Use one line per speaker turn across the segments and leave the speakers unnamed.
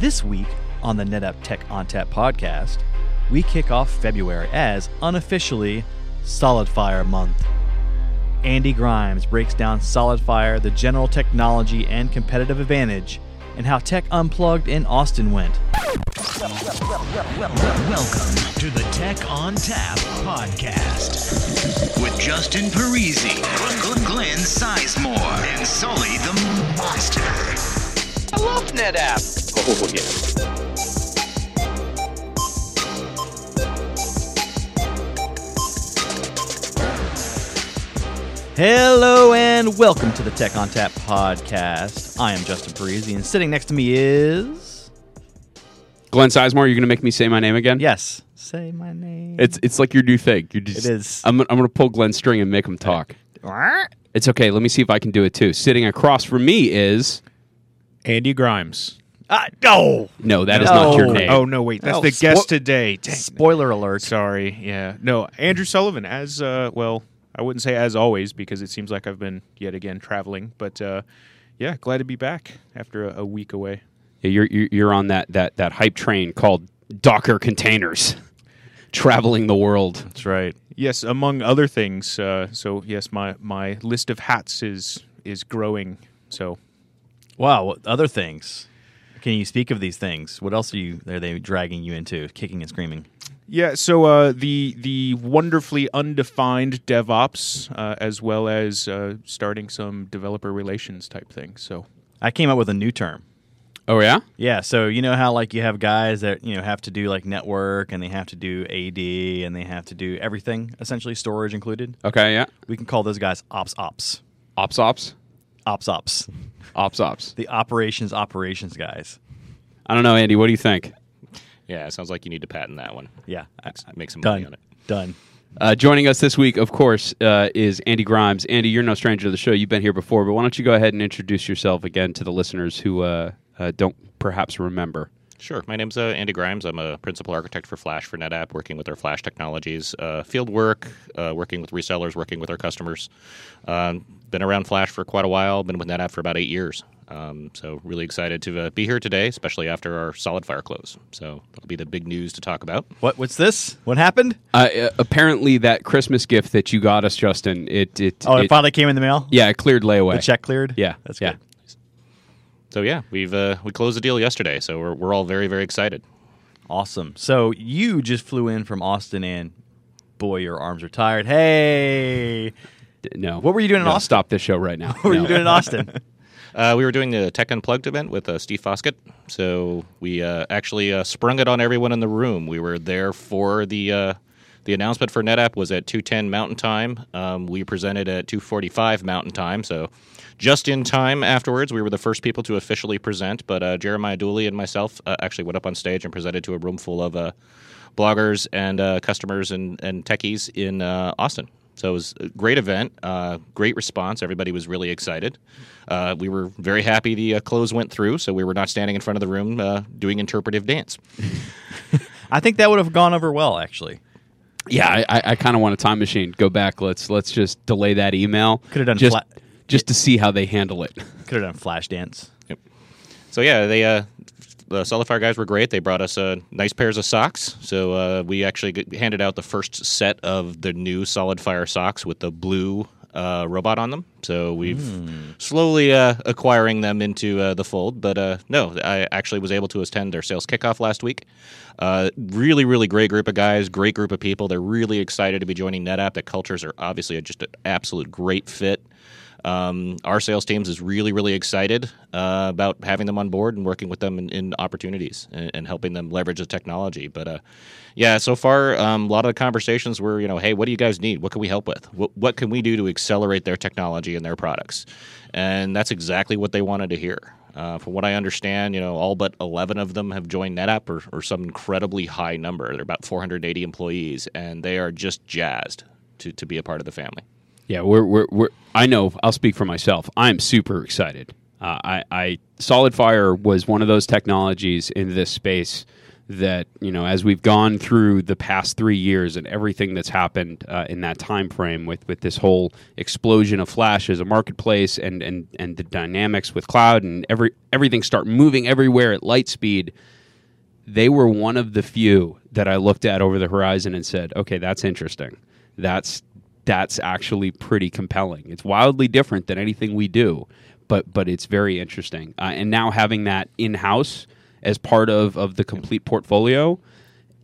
This week on the NetApp Tech on Tap podcast, we kick off February as unofficially SolidFire Month. Andy Grimes breaks down SolidFire, the general technology and competitive advantage, and how Tech Unplugged in Austin went.
Welcome to the Tech on Tap podcast with Justin Parisi, Glenn Sizemore, and Sully the Monster.
I love NetApp.
Oh, yeah.
Hello and welcome to the Tech on Tap podcast. I am Justin Parisi, and sitting next to me is.
Glenn Sizemore, you're going to make me say my name again?
Yes, say my name.
It's it's like your new thing. You just,
It is.
I'm, I'm going to pull Glenn's string and make him talk. It's okay. Let me see if I can do it too. Sitting across from me is.
Andy Grimes.
Ah, no!
No, that is not your name.
Oh no, wait, that's
No,
the
spo-
guest today. Dang.
Spoiler alert.
Sorry, yeah, no, Andrew Sullivan. As uh, well, I wouldn't say as always because it seems like I've been yet again traveling, but uh, yeah, glad to be back after a, a week away.
Yeah, you're, you're you're on that, that, that hype train called Docker containers, traveling the world.
That's right.
Yes, among other things. Uh, so yes, my my list of hats is is growing. So
Wow, what other things? Can you speak of these things? What else are you are they dragging you into, kicking and screaming?
Yeah, so uh, the the wonderfully undefined DevOps, uh, as well as uh, starting some developer relations type things. So
I came up with a new term.
Oh, yeah?
Yeah, so you know how like you have guys that you know have to do like network and they have to do AD and they have to do everything essentially storage included.
Okay, yeah.
We can call those guys ops ops
Ops, ops.
ops ops
Ops, ops.
the operations operations guys.
I don't know, Andy. What do you think?
Yeah, it sounds like you need to patent that one.
Yeah, I-
Make, make some
done
money on it.
done.
Uh, joining us this week, of course, uh, is Andy Grimes. Andy, you're no stranger to the show. You've been here before, but why don't you go ahead and introduce yourself again to the listeners who uh, uh, don't perhaps remember?
Sure. My name's uh, Andy Grimes. I'm a principal architect for Flash for NetApp, working with our Flash technologies, uh, field work, uh, working with resellers, working with our customers. Um, been around Flash for quite a while. Been with NetApp for about eight years. Um, so really excited to uh, be here today, especially after our SolidFire close. So that'll be the big news to talk about.
What what's this? What happened?
Uh, uh, apparently, that Christmas gift that you got us, Justin, it it,
Oh, it,
it-
finally came in the mail.
yeah, it cleared layaway.
the check cleared.
Yeah,
that's
yeah.
good.
So yeah, we've uh, we closed the deal yesterday. So we're we're all very very excited.
Awesome. So you just flew in from Austin, and boy, your arms are tired. Hey,
D- No,
What were you doing in
No,
Austin?
Stop this show right now.
what were you doing in Austin?
Uh, we were doing the Tech Unplugged event with uh, Steve Foskett. So we uh, actually uh, sprung it on everyone in the room. We were there for the uh, the announcement for NetApp was at 2:10 Mountain Time. Um, we presented at 2:45 Mountain Time. So just in time afterwards, we were the first people to officially present. But uh, Jeremiah Dooley and myself uh, actually went up on stage and presented to a room full of uh, bloggers and uh, customers and, and techies in uh, Austin. So it was a great event, uh, great response. Everybody was really excited. Uh, we were very happy the uh, close went through, so we were not standing in front of the room uh, doing interpretive dance.
I think that would have gone over well, actually.
Yeah, I, I, I kind of want a time machine. Go back. Let's let's just delay that email.
Could have done
just
flat-
just to see how they handle it.
Could have done flash dance. Yep.
So yeah, they uh, the SolidFire guys were great. They brought us uh, nice pairs of socks. So uh, we actually handed out the first set of the new SolidFire socks with the blue uh, robot on them. So we've slowly uh, acquiring them into uh, the fold. But uh, no, I actually was able to attend their sales kickoff last week. Uh, really, really great group of guys, great group of people. They're really excited to be joining NetApp. The cultures are obviously just an absolute great fit. Um, our sales teams is really, really excited uh, about having them on board and working with them in, in opportunities and, and helping them leverage the technology. But uh, yeah, so far um, a lot of the conversations were, you know, hey, what do you guys need? What can we help with? What, what can we do to accelerate their technology and their products? And that's exactly what they wanted to hear. Uh, from what I understand, you know, all but 11 of them have joined NetApp or, or some incredibly high number. They're about 480 employees, and they are just jazzed to, to be a part of the family.
Yeah, we're, we're, we're I know. I'll speak for myself. I'm super excited. Uh, I, I SolidFire was one of those technologies in this space that you know as we've gone through the past three years and everything that's happened uh, in that time frame with with this whole explosion of flash as a marketplace and and and the dynamics with cloud and every everything start moving everywhere at light speed they were one of the few that I looked at over the horizon and said, "Okay, that's interesting. That's that's actually pretty compelling. It's wildly different than anything we do, but but it's very interesting. Uh, and now having that in house as part of of the complete portfolio,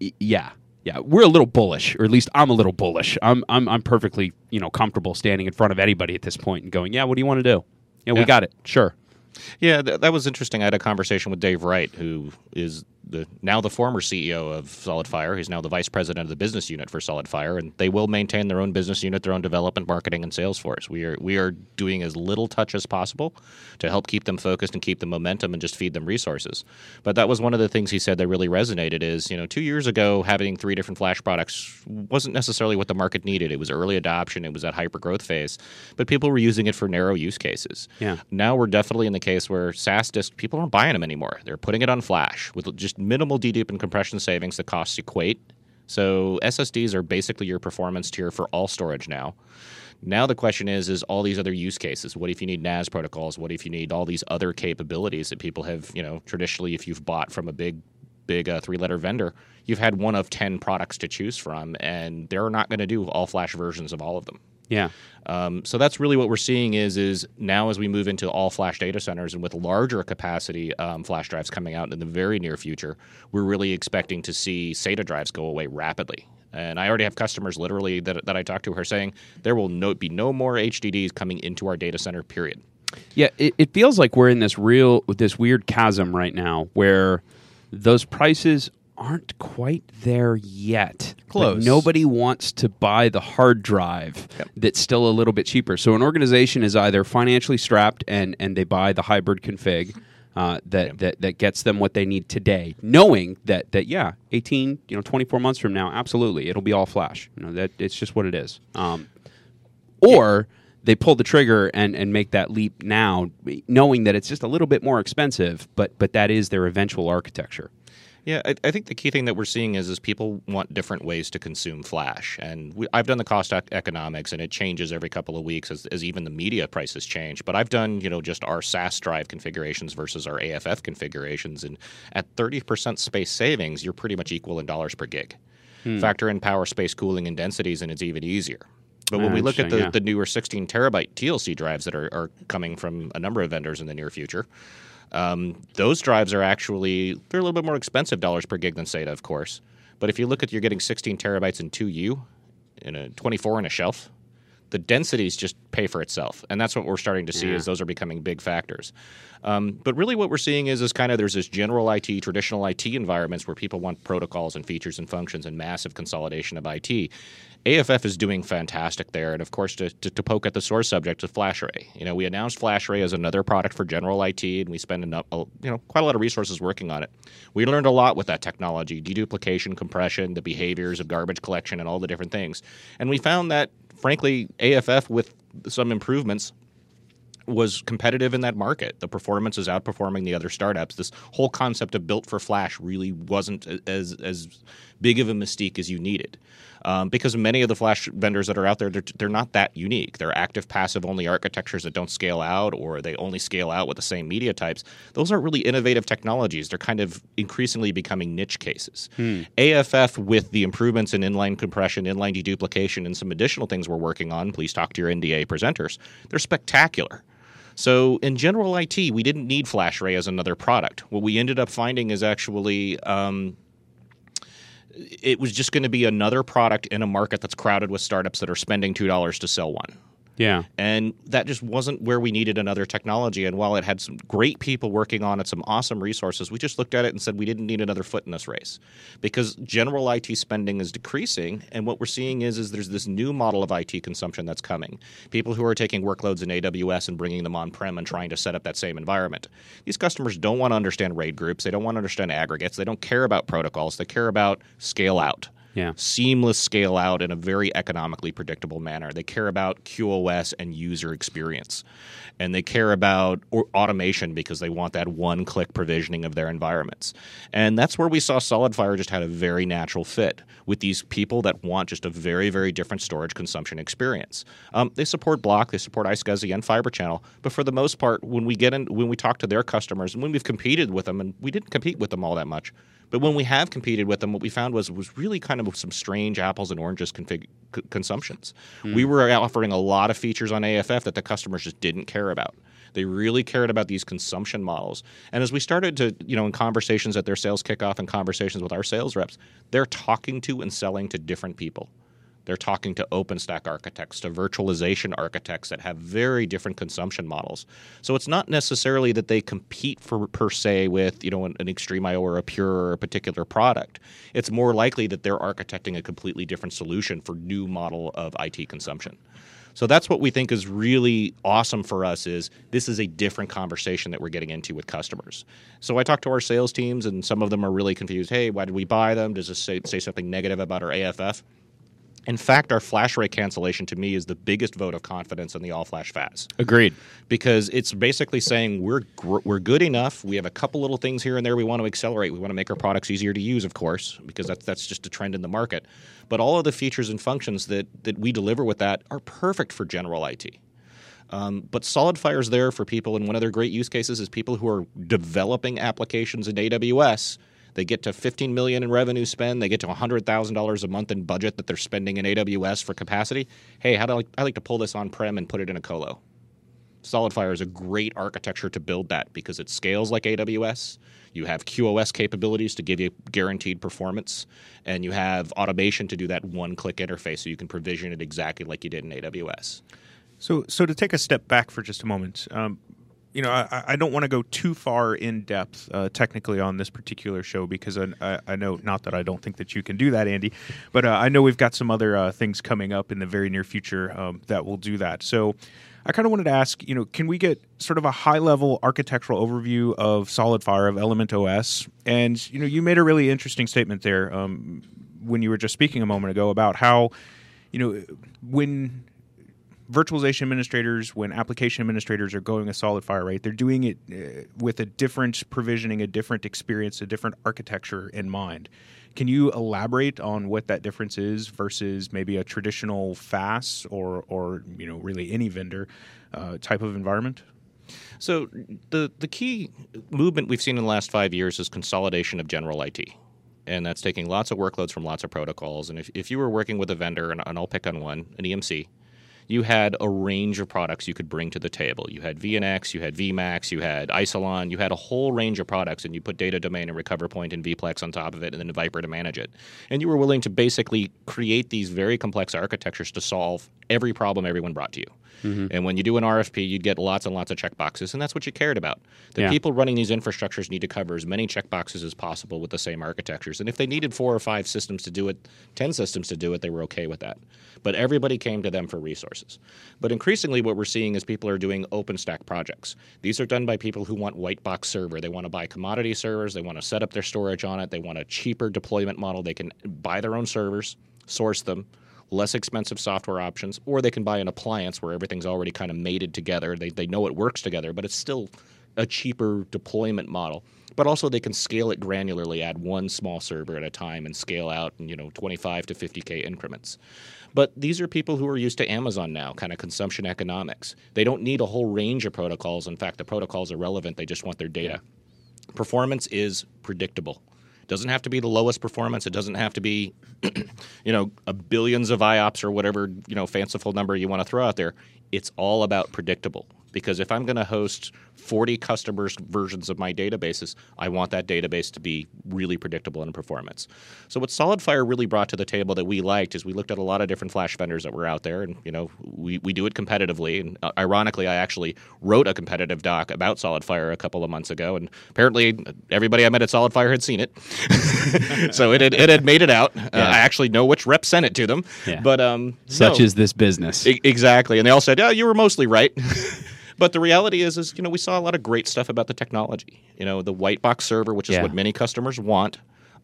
y- yeah." Yeah, we're a little bullish, or at least I'm a little bullish. I'm, I'm, I'm perfectly, you know, comfortable standing in front of anybody at this point and going, "Yeah, what do you want to do? Yeah, we got it. Sure."
Yeah, th- that was interesting. I had a conversation with Dave Wright, who is the now the former CEO of SolidFire. He's now the vice president of the business unit for SolidFire, and they will maintain their own business unit, their own development, marketing, and sales force. We are we are doing as little touch as possible to help keep them focused and keep the momentum and just feed them resources. But that was one of the things he said that really resonated. Is you know two years ago having three different flash products wasn't necessarily what the market needed. It was early adoption. It was that hyper growth phase, but people were using it for narrow use cases.
Yeah.
Now we're definitely in the case where SAS disk people aren't buying them anymore. They're putting it on flash with just minimal dedupe and compression savings. The costs equate. So SSDs are basically your performance tier for all storage now. Now the question is: is all these other use cases? What if you need NAS protocols? What if you need all these other capabilities that people have, you know, traditionally, if you've bought from a big, big uh, three-letter vendor, you've had one of ten products to choose from, and they're not going to do all flash versions of all of them.
Yeah.
Um, so that's really what we're seeing is is now as we move into all flash data centers and with larger capacity um, flash drives coming out in the very near future, we're really expecting to see SATA drives go away rapidly. And I already have customers literally that, that I talk to who are saying there will no, be no more HDDs coming into our data center. Period.
Yeah, it, it feels like we're in this real, this weird chasm right now where those prices aren't quite there yet. but
Close.
nobody wants to buy the hard drive that's still a little bit cheaper. So an organization is either financially strapped and and they buy the hybrid config. Uh, that, that that gets them what they need today, knowing that that yeah, eighteen you know twenty four months from now, absolutely, it'll be all flash. You know that it's just what it is. Um, or they pull the trigger and, and make that leap now, knowing that it's just a little bit more expensive, but but that is their eventual architecture.
Yeah, I, I think the key thing that we're seeing is is people want different ways to consume Flash, and we, I've done the cost economics, and it changes every couple of weeks as, as even the media prices change. But I've done you know just our SAS drive configurations versus our AFF configurations, and at thirty percent space savings, you're pretty much equal in dollars per gig. Hmm. Factor in power, space, cooling, and densities, and it's even easier. But when we look at the,
yeah.
the newer 16 terabyte TLC drives that are, are coming from a number of vendors in the near future, um, those drives are actually they're a little bit more expensive dollars per gig than SATA, of course. But if you look at you're getting 16 terabytes in 2U, in a 24 in a shelf, the densities just pay for itself, and that's what we're starting to see. Is those are becoming big factors. Um, but really, what we're seeing is is kind of there's this general IT, traditional IT environments where people want protocols and features and functions and massive consolidation of IT. AFF is doing fantastic there, and of course, to, to, to poke at the source subject of FlashRay. You know, we announced FlashRay as another product for general IT, and we spend enough, you know, quite a lot of resources working on it. We learned a lot with that technology: deduplication, compression, the behaviors of garbage collection, and all the different things. And we found that, frankly, AFF with some improvements was competitive in that market. The performance is outperforming the other startups. This whole concept of built for Flash really wasn't as as big of a mystique as you needed. Um, because many of the Flash vendors that are out there, they're, they're not that unique. They're active, passive only architectures that don't scale out, or they only scale out with the same media types. Those aren't really innovative technologies. They're kind of increasingly becoming niche cases. AFF, with the improvements in inline compression, inline deduplication, and some additional things we're working on, please talk to your NDA presenters, they're spectacular. So in general IT, we didn't need FlashRay as another product. What we ended up finding is actually um, it was just going to be another product in a market that's crowded with startups that are spending two dollars to sell one.
Yeah.
And that just wasn't where we needed another technology. And while it had some great people working on it, some awesome resources, we just looked at it and said we didn't need another foot in this race because general IT spending is decreasing. And what we're seeing is, is there's this new model of IT consumption that's coming. People who are taking workloads in AWS and bringing them on prem and trying to set up that same environment. These customers don't want to understand RAID groups. They don't want to understand aggregates. They don't care about protocols. They care about scale out.
Yeah.
seamless scale out in a very economically predictable manner. They care about QoS and user experience. And they care about automation because they want that one click provisioning of their environments. And that's where we saw SolidFire just had a very natural fit with these people that want just a very, very different storage consumption experience. Um, they support Block, they support iSCSI and Fiber Channel, but for the most part, when we get in, when we talk to their customers and when we've competed with them, and we didn't compete with them all that much, but when we have competed with them, what we found was was really kind of some strange apples and oranges config- consumptions. Hmm. We were offering a lot of features on AFF that the customers just didn't care about. They really cared about these consumption models. And as we started to, you know, in conversations at their sales kickoff and conversations with our sales reps, they're talking to and selling to different people. They're talking to OpenStack architects, to virtualization architects that have very different consumption models. So it's not necessarily that they compete for per se with you know an, an XtremIO or a Pure or a particular product. It's more likely that they're architecting a completely different solution for new model of IT consumption. So that's what we think is really awesome for us is this is a different conversation that we're getting into with customers. So I talk to our sales teams and some of them are really confused. Hey, why did we buy them? Does this say, say something negative about our AFF? In fact, our FlashRay cancellation to me is the biggest vote of confidence in the all flash FAS
Agreed.
because it's basically saying we're gr- we're good enough. We have a couple little things here and there we want to accelerate. We want to make our products easier to use, of course, because that's that's just a trend in the market. But all of the features and functions that that we deliver with that are perfect for general IT. Um, but SolidFire is there for people, and one of their great use cases is people who are developing applications in AWS. They get to 15 million in revenue spend. They get to 100 thousand dollars a month in budget that they're spending in AWS for capacity. Hey, how do I, I like to pull this on prem and put it in a colo? SolidFire is a great architecture to build that because it scales like AWS. You have QoS capabilities to give you guaranteed performance, and you have automation to do that one-click interface, so you can provision it exactly like you did in AWS.
So, so to take a step back for just a moment, um, you know, I, I don't want to go too far in depth uh, technically on this particular show because I, I, I know not that I don't think that you can do that, Andy, but uh, I know we've got some other uh, things coming up in the very near future um, that will do that. So, I kind of wanted to ask, you know, can we get sort of a high level architectural overview of SolidFire of Element OS? And you know, you made a really interesting statement there um, when you were just speaking a moment ago about how, you know, when virtualization administrators, when application administrators are going a SolidFire, right, they're doing it uh, with a different provisioning, a different experience, a different architecture in mind. Can you elaborate on what that difference is versus maybe a traditional FAS or, or you know, really any vendor uh, type of environment?
So the the key movement we've seen in the last five years is consolidation of general IT. And that's taking lots of workloads from lots of protocols. And if, if you were working with a vendor, and, and I'll pick on one, an EMC, you had a range of products you could bring to the table. You had VNX, you had VMAX, you had Isilon, you had a whole range of products, and you put Data Domain and RecoverPoint and vPlex on top of it, and then ViPR to manage it. And you were willing to basically create these very complex architectures to solve every problem everyone brought to you. Mm-hmm. And when you do an RFP, you'd get lots and lots of checkboxes, and that's what you cared about. The
Yeah.
people running these infrastructures need to cover as many checkboxes as possible with the same architectures. And if they needed four or five systems to do it, 10 systems to do it, they were okay with that. But everybody came to them for resources. But increasingly, what we're seeing is people are doing OpenStack projects. These are done by people who want white box server. They want to buy commodity servers, they want to set up their storage on it, they want a cheaper deployment model. They can buy their own servers, source them, less expensive software options, or they can buy an appliance where everything's already kind of mated together. They, they know it works together, but it's still a cheaper deployment model. But also they can scale it granularly, add one small server at a time and scale out in, you know, 25 to 50K increments. But these are people who are used to Amazon now, kind of consumption economics. They don't need a whole range of protocols. In fact, the protocols are relevant. They just want their data. Performance is predictable. It doesn't have to be the lowest performance. It doesn't have to be, you know, a billions of IOPS or whatever you know fanciful number you want to throw out there. It's all about predictable. Because if I'm going to host 40 customers' versions of my databases, I want that database to be really predictable in performance. So what SolidFire really brought to the table that we liked is we looked at a lot of different flash vendors that were out there, and you know we, we do it competitively. And uh, ironically, I actually wrote a competitive doc about SolidFire a couple of months ago, and apparently everybody I met at SolidFire had seen it, so it had, it had made it out. Uh, I actually know which rep sent it to them,
Yeah.
but um,
Such
no.
is this business.
E- exactly, and they all said, "Yeah, you were mostly right." but the reality is, is you know, we saw a lot of great stuff about the technology. You know, the white box server, which is
Yeah.
what many customers want.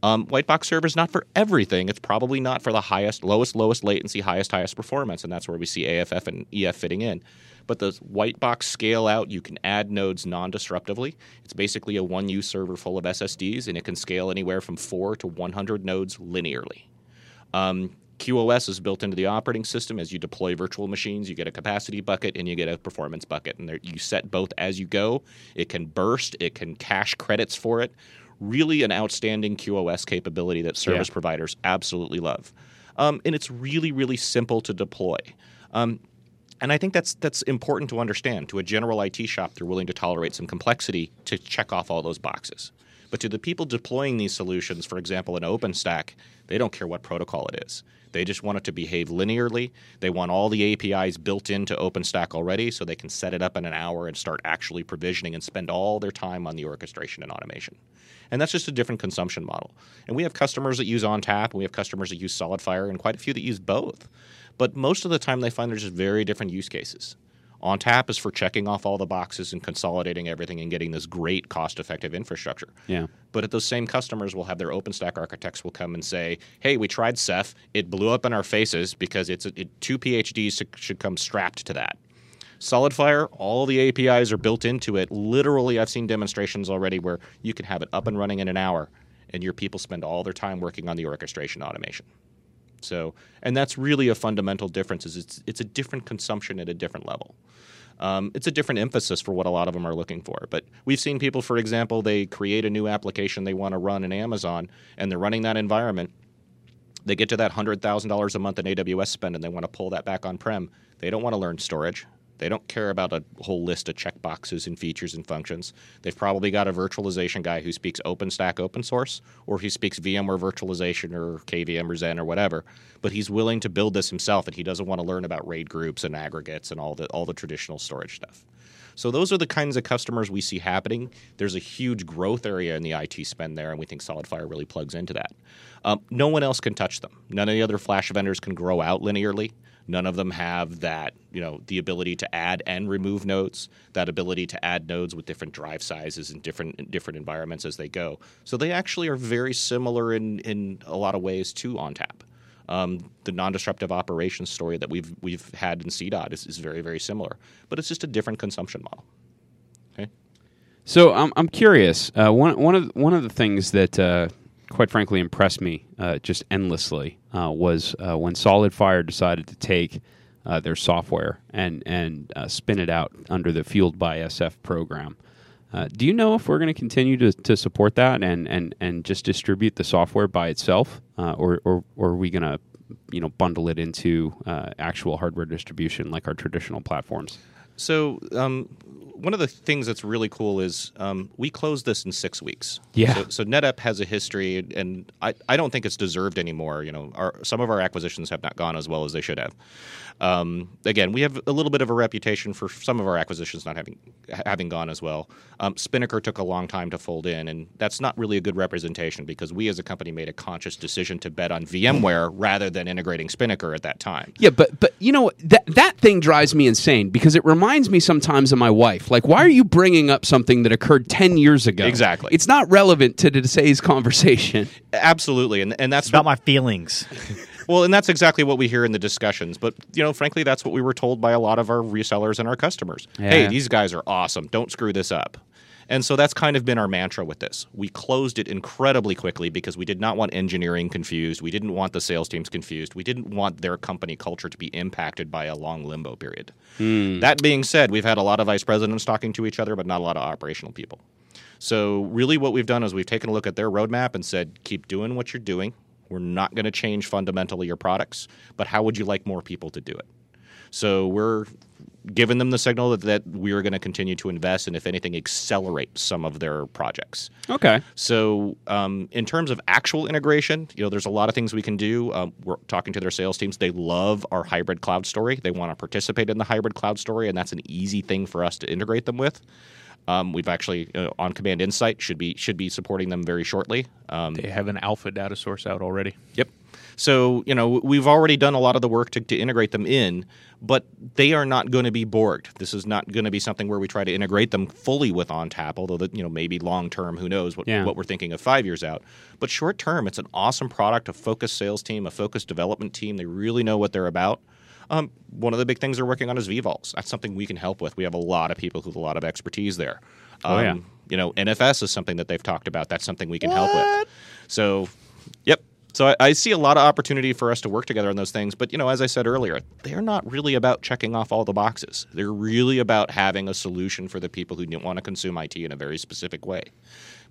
Um, white box server is not for everything. It's probably not for the highest, lowest, lowest latency, highest, highest performance, and that's where we see AFF and EF fitting in. But the white box scale out, you can add nodes non-disruptively. It's basically a one-use server full of SSDs, and it can scale anywhere from four to 100 nodes linearly. Um, QoS is built into the operating system. As you deploy virtual machines, you get a capacity bucket and you get a performance bucket, and you set both as you go. It can burst, it can cache credits for it. Really, an outstanding QoS capability that service
Yeah.
providers absolutely love, um, and it's really, really simple to deploy. Um, and I think that's that's important to understand. To a general IT shop, they're willing to tolerate some complexity to check off all those boxes. But to the people deploying these solutions, for example, in OpenStack, they don't care what protocol it is. They just want it to behave linearly. They want all the APIs built into OpenStack already so they can set it up in an hour and start actually provisioning and spend all their time on the orchestration and automation. And that's just a different consumption model. And we have customers that use OnTap, and we have customers that use SolidFire, and quite a few that use both. But most of the time, they find there's just very different use cases. OnTap is for checking off all the boxes and consolidating everything and getting this great cost-effective infrastructure.
Yeah.
But at those same customers will have their OpenStack architects will come and say, "Hey, we tried Ceph. It blew up in our faces because it's it, two PhDs should come strapped to that." SolidFire, all the APIs are built into it. Literally, I've seen demonstrations already where you can have it up and running in an hour, and your people spend all their time working on the orchestration automation. So, and that's really a fundamental difference. Is it's it's a different consumption at a different level. Um, it's a different emphasis for what a lot of them are looking for. But we've seen people, for example, they create a new application they want to run in Amazon, and they're running that environment. They get to that hundred thousand dollars a month in AWS spend, and they want to pull that back on prem. They don't want to learn storage. They don't care about a whole list of checkboxes and features and functions. They've probably got a virtualization guy who speaks OpenStack open source, or who speaks VMware virtualization or KVM or Xen or whatever. But he's willing to build this himself, and he doesn't want to learn about RAID groups and aggregates and all the all the traditional storage stuff. So those are the kinds of customers we see happening. There's a huge growth area in the IT spend there, and we think SolidFire really plugs into that. Um, no one else can touch them. None of the other Flash vendors can grow out linearly. None of them have that, you know, the ability to add and remove nodes, that ability to add nodes with different drive sizes and different different environments as they go. So they actually are very similar in in a lot of ways to OnTap. Um, the non-disruptive operations story that we've we've had in CDOT is, is very very similar, but it's just a different consumption model. Okay.
So I'm I'm curious. Uh, one one of one of the things that uh, quite frankly impressed me uh, just endlessly uh, was uh, when SolidFire decided to take uh, their software and and uh, spin it out under the Fueled by SF program. Do you know if we're going to continue to, support that and, and, and just distribute the software by itself, or, or or are we going to you know bundle it into actual hardware distribution like our traditional platforms?
So um, one of the things that's really cool is um, we closed this in six weeks.
Yeah.
So, so NetApp has a history, and I, I don't think it's deserved anymore. You know, our, some of our acquisitions have not gone as well as they should have. Um, again, we have a little bit of a reputation for some of our acquisitions not having having gone as well. Um, Spinnaker took a long time to fold in, and that's not really a good representation because we as a company made a conscious decision to bet on VMware rather than integrating Spinnaker at that time.
Yeah, but but you know that that thing drives me insane because it reminds me sometimes of my wife. Like, why are you bringing up something that occurred ten years ago?
Exactly.
It's not relevant to today's conversation.
Absolutely, and and that's
It's about
what-
my feelings.
Well, and that's exactly what we hear in the discussions. But you know, frankly, that's what we were told by a lot of our resellers and our customers. Hey, these guys are awesome. Don't screw this up. And so that's kind of been our mantra with this. We closed it incredibly quickly because we did not want engineering confused. We didn't want the sales teams confused. We didn't want their company culture to be impacted by a long limbo period. Hmm. That being said, we've had a lot of vice presidents talking to each other, but not a lot of operational people. So, really, what we've done is we've taken a look at their roadmap and said, keep doing what you're doing. We're not going to change fundamentally your products, but how would you like more people to do it? So, we're giving them the signal that, that we are going to continue to invest and, if anything, accelerate some of their projects.
Okay.
So, um, in terms of actual integration, you know, there's a lot of things we can do. Um, we're talking to their sales teams. They love our hybrid cloud story. They want to participate in the hybrid cloud story, and that's an easy thing for us to integrate them with. Um, we've actually uh, OnCommand Insight should be should be supporting them very shortly. Um,
They have an alpha data source out already.
Yep. So, you know, we've already done a lot of the work to, to integrate them in, but they are not going to be borged. This is not going to be something where we try to integrate them fully with OnTap, although, that you know, maybe long term, who knows what,
Yeah.
what we're thinking of five years out. But short term, it's an awesome product, a focused sales team, a focused development team. They really know what they're about. Um, one of the big things they're working on is VVols. That's something we can help with. We have a lot of people with a lot of expertise there. Um,
Oh, yeah.
You know, NFS is something that they've talked about. That's something we can help with. So, yep. So I, I see a lot of opportunity for us to work together on those things. But you know, as I said earlier, they're not really about checking off all the boxes. They're really about having a solution for the people who want to consume IT in a very specific way.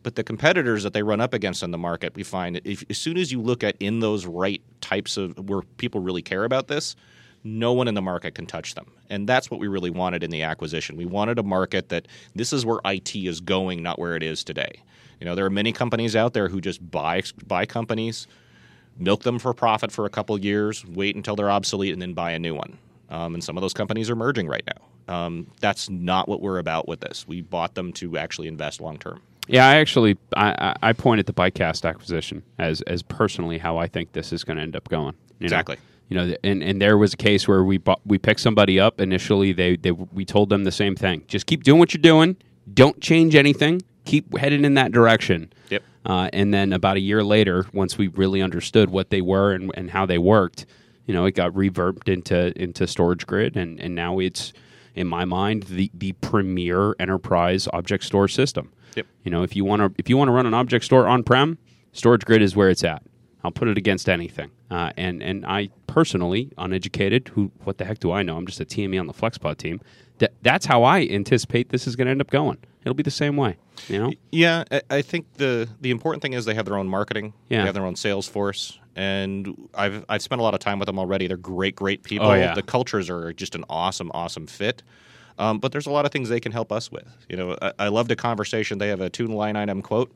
But the competitors that they run up against in the market, we find if, as soon as you look at in those right types of where people really care about this, no one in the market can touch them. And that's what we really wanted in the acquisition. We wanted a market that this is where IT is going, not where it is today. You know, there are many companies out there who just buy buy companies, milk them for profit for a couple years, wait until they're obsolete, and then buy a new one. Um, and some of those companies are merging right now. Um, that's not what we're about with this. We bought them to actually invest long term.
Yeah, I actually I, I I pointed the Bycast acquisition as as personally how I think this is going to end up going. you know? You know, and, and there was a case where we bought, we picked somebody up initially. They they we told them the same thing: just keep doing what you're doing. Don't change anything. Keep heading in that direction.
Yep.
Uh, and then about a year later, once we really understood what they were and, and how they worked, you know, it got reverbed into into StorageGRID, and, and now it's in my mind the the premier enterprise object store system.
Yep.
You know, if you want to if you want to run an object store on prem, StorageGRID is where it's at. I'll put it against anything. Uh, and and I personally, uneducated, who what the heck do I know? I'm just a TME on the FlexPod team. That that's how I anticipate this is going to end up going. It'll be the same way. You know.
Yeah, I, I think the the important thing is they have their own marketing.
Yeah.
They have their own sales force, and I've I've spent a lot of time with them already. They're great, great people.
Oh, yeah.
The cultures are just an awesome, awesome fit. Um, but there's a lot of things they can help us with. You know, I, I loved a conversation. They have a two line item quote.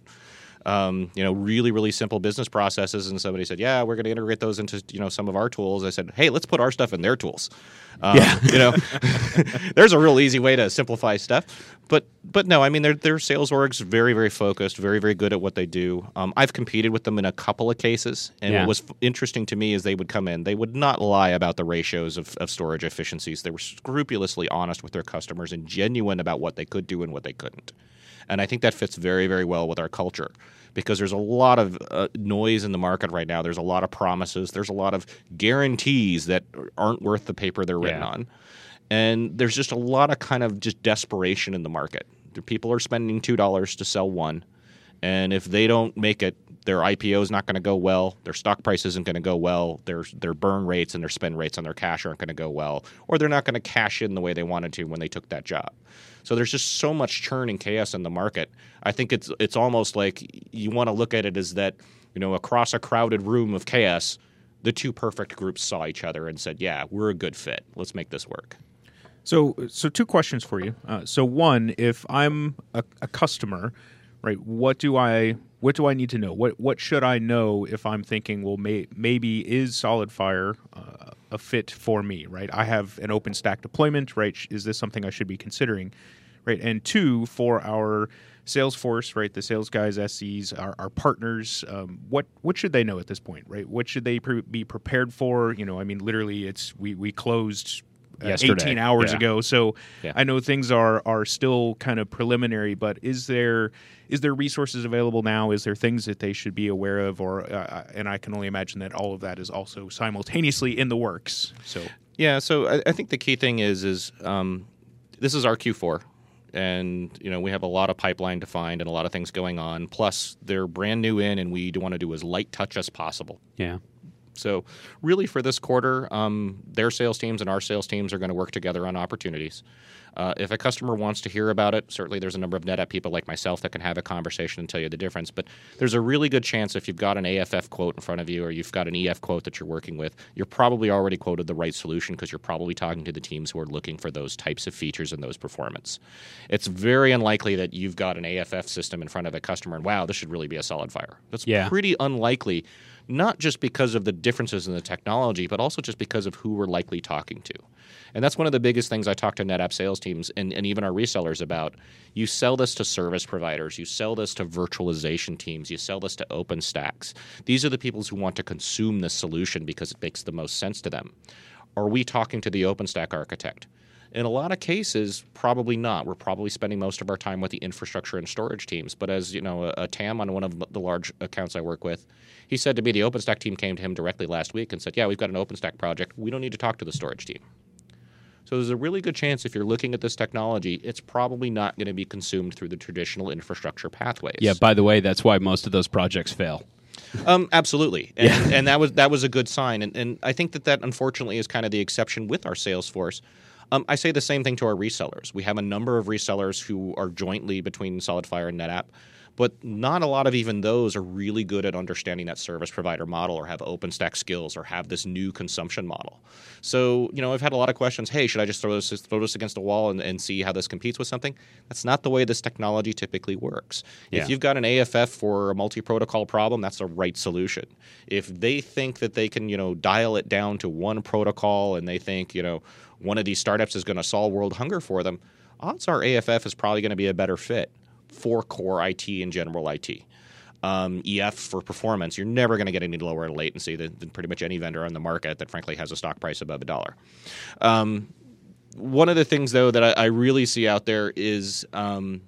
Um, you know, really, really simple business processes, and somebody said, "Yeah, we're going to integrate those into you know some of our tools." I said, "Hey, let's put our stuff in their tools." Um,
Yeah.
you know, there's a real easy way to simplify stuff. But but no, I mean their their sales org's very very focused, very very good at what they do. Um, I've competed with them in a couple of cases, and
Yeah.
what was f- interesting to me is they would come in, they would not lie about the ratios of, of storage efficiencies. They were scrupulously honest with their customers and genuine about what they could do and what they couldn't. And I think that fits very very well with our culture. Because there's a lot of uh, noise in the market right now. There's a lot of promises. There's a lot of guarantees that aren't worth the paper they're written
Yeah.
on and there's just a lot of kind of just desperation in the market. People are spending two dollars to sell one, and if they don't make it, their IPO is not going to go well. Their stock price isn't going to go well. Their their burn rates and their spend rates on their cash aren't going to go well, or they're not going to cash in the way they wanted to when they took that job. So there's just so much churn and chaos in the market. I think it's it's almost like you want to look at it as that you know across a crowded room of chaos, the two perfect groups saw each other and said, "Yeah, we're a good fit. Let's make this work."
So, so two questions for you. Uh, so, one, if I'm a, a customer, right, what do I what do I need to know? What what should I know if I'm thinking, well, may, maybe is SolidFire uh, a fit for me? Right, I have an OpenStack deployment. Right, is this something I should be considering? Right, and two, for our Salesforce, right, the sales guys, SCs, our, our partners, um, what what should they know at this point? Right, what should they pre- be prepared for? You know, I mean, literally, it's we we closed. Uh,
Yesterday.
18 hours
Yeah.
ago. So
Yeah.
I know things are are still kind of preliminary, but is there is there resources available now? Is there things that they should be aware of, or uh, and I can only imagine that all of that is also simultaneously in the works. So
Yeah, so I, I think the key thing is is um, this is our Q4, and you know we have a lot of pipeline to find and a lot of things going on. Plus, they're brand new in, and we want to do as light touch as possible.
Yeah.
So, really, for this quarter, um, their sales teams and our sales teams are going to work together on opportunities. Uh, if a customer wants to hear about it, certainly there's a number of NetApp people like myself that can have a conversation and tell you the difference. But there's a really good chance if you've got an AFF quote in front of you or you've got an EF quote that you're working with, you're probably already quoted the right solution because you're probably talking to the teams who are looking for those types of features and those performance. It's very unlikely that you've got an AFF system in front of a customer and wow, this should really be a SolidFire. That's
Yeah.
pretty unlikely not just because of the differences in the technology, but also just because of who we're likely talking to. And that's one of the biggest things I talk to NetApp sales teams and, and even our resellers about you sell this to service providers, you sell this to virtualization teams, you sell this to OpenStacks. These are the people who want to consume this solution because it makes the most sense to them. Are we talking to the OpenStack architect? In a lot of cases, probably not. We're probably spending most of our time with the infrastructure and storage teams. But as you know, a, a TAM on one of the large accounts I work with, he said to me the OpenStack team came to him directly last week and said, "Yeah, we've got an OpenStack project. We don't need to talk to the storage team." So there's a really good chance if you're looking at this technology, it's probably not going to be consumed through the traditional infrastructure pathways.
Yeah. By the way, that's why most of those projects fail.
Um, absolutely, and, and that was that was a good sign, and, and I think that that unfortunately is kind of the exception with our sales force. Um, I say the same thing to our resellers. We have a number of resellers who are jointly between SolidFire and NetApp, but not a lot of even those are really good at understanding that service provider model or have OpenStack skills or have this new consumption model. So, you know, I've had a lot of questions. Hey, should I just throw this throw this against a wall and, and see how this competes with something? That's not the way this technology typically works.
Yeah.
If you've got an AFF for a multi-protocol problem, that's the right solution. If they think that they can, you know, dial it down to one protocol and they think, you know, one of these startups is going to solve world hunger for them, odds are AFF is probably going to be a better fit for core IT and general IT. Um, EF for performance, you're never going to get any lower latency than, than pretty much any vendor on the market that frankly has a stock price above a dollar. Um, one of the things though that I, I really see out there is um,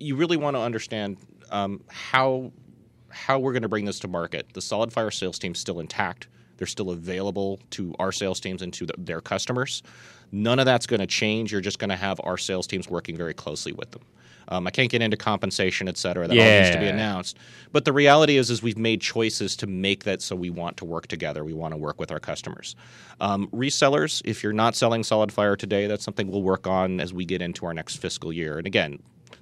you really want to understand um, how how we're going to bring this to market. The SolidFire sales team's still intact. They're still available to our sales teams and to the, their customers. None of that's going to change. You're just going to have our sales teams working very closely with them. Um, I can't get into compensation, et cetera. That all needs to be announced. But the reality is, is we've made choices to make that so we want to work together. We want to work with our customers. Um, resellers, if you're not selling SolidFire today, that's something we'll work on as we get into our next fiscal year. And again,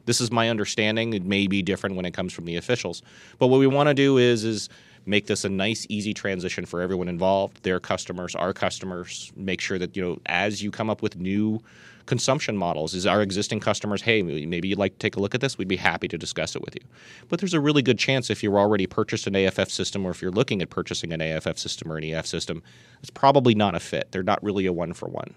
this is my understanding. It may be different when it comes from the officials, but what we want to do is is make this a nice, easy transition for everyone involved, their customers, our customers. Make sure that you know as you come up with new consumption models, is our existing customers, hey, maybe you'd like to take a look at this. We'd be happy to discuss it with you. But there's a really good chance if you're already purchased an AFF system, or if you're looking at purchasing an AFF system or an EF system, it's probably not a fit. They're not really a one for one.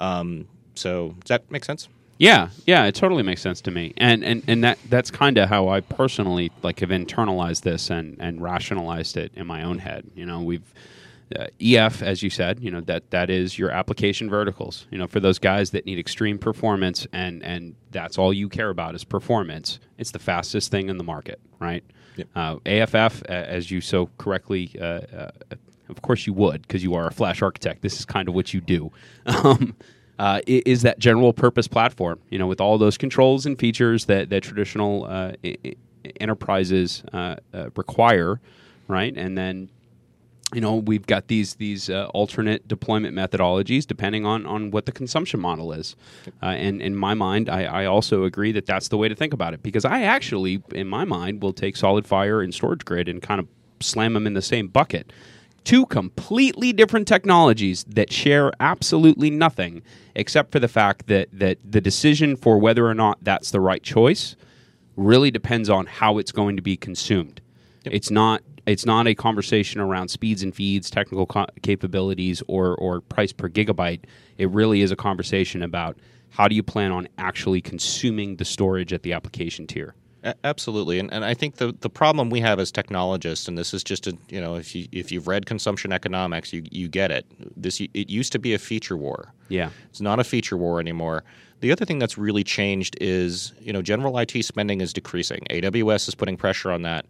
Um, so does that make sense?
Yeah, yeah, it totally makes sense to me, and and and that that's kind of how I personally like have internalized this and and rationalized it in my own head. You know, we've uh, EF, as you said, you know that that is your application verticals. You know, for those guys that need extreme performance and and that's all you care about is performance. It's the fastest thing in the market, right? Uh, AFF, uh, as you so correctly. Uh, uh, of course, you would because you are a Flash architect. This is kind of what you do. Um, uh, is that general purpose platform, you know, with all those controls and features that that traditional uh, i- enterprises uh, uh, require, right? And then, you know, we've got these these uh, alternate deployment methodologies depending on on what the consumption model is. Uh, and in my mind, I, I also agree that that's the way to think about it because I actually, in my mind, will take SolidFire and StorageGRID and kind of slam them in the same bucket two completely different technologies that share absolutely nothing except for the fact that that the decision for whether or not that's the right choice really depends on how it's going to be consumed. It's not it's not a conversation around speeds and feeds, technical co- capabilities, or or price per gigabyte. It really is a conversation about how do you plan on actually consuming the storage at the application tier.
Absolutely, and and I think the the problem we have as technologists, and this is just a you know if you if you've read consumption economics, you you get it. This it used to be a feature war.
Yeah.
It's not a feature war anymore. The other thing that's really changed is you know general IT spending is decreasing. AWS is putting pressure on that,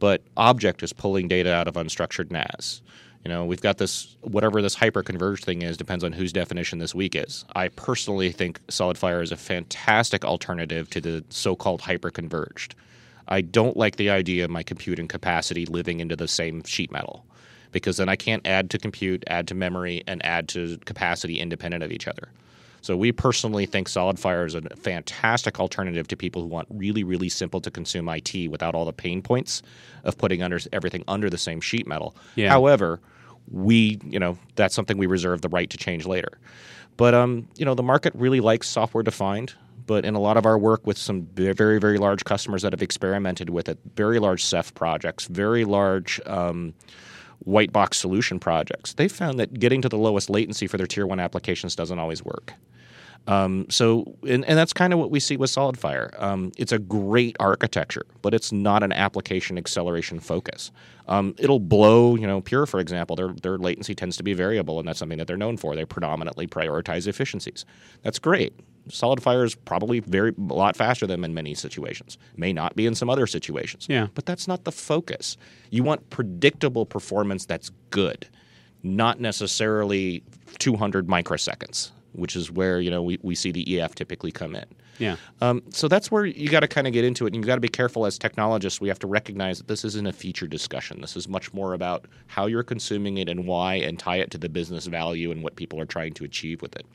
but Object is pulling data out of unstructured NAS. You know, we've got this whatever this hyper-converged thing is depends on whose definition this week is. I personally think SolidFire is a fantastic alternative to the so-called hyper-converged. I don't like the idea of my computing capacity living into the same sheet metal because then I can't add to compute, add to memory, and add to capacity independent of each other. So we personally think SolidFire is a fantastic alternative to people who want really, really simple to consume IT without all the pain points of putting under everything under the same sheet metal.
Yeah.
However, we, you know, that's something we reserve the right to change later. But um, you know, the market really likes software defined. But in a lot of our work with some very, very large customers that have experimented with it, very large Ceph projects, very large um, white box solution projects, they found that getting to the lowest latency for their tier one applications doesn't always work. Um, so, and, and that's kind of what we see with SolidFire. Um, it's a great architecture, but it's not an application acceleration focus. Um, it'll blow, you know, Pure, for example, their, their latency tends to be variable, and that's something that they're known for. They predominantly prioritize efficiencies. That's great. SolidFire is probably very a lot faster than in many situations. May not be in some other situations.
Yeah.
But that's not the focus. You want predictable performance that's good, not necessarily 200 microseconds, which is where you know we, we see the EF typically come in.
Yeah.
Um, so that's where you got to kind of get into it, and you got to be careful as technologists. We have to recognize that this isn't a feature discussion. This is much more about how you're consuming it and why, and tie it to the business value and what people are trying to achieve with it.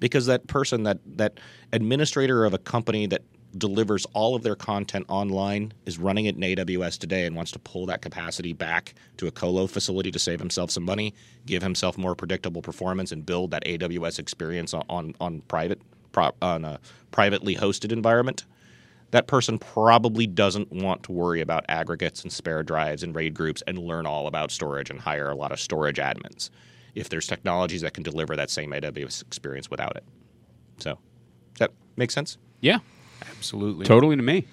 Because that person, that that administrator of a company that delivers all of their content online is running it in AWS today and wants to pull that capacity back to a colo facility to save himself some money, give himself more predictable performance, and build that AWS experience on on, on private on a privately hosted environment. That person probably doesn't want to worry about aggregates and spare drives and RAID groups and learn all about storage and hire a lot of storage admins. If there's technologies that can deliver that same AWS experience without it, so that makes sense.
Yeah.
Absolutely.
Totally to me.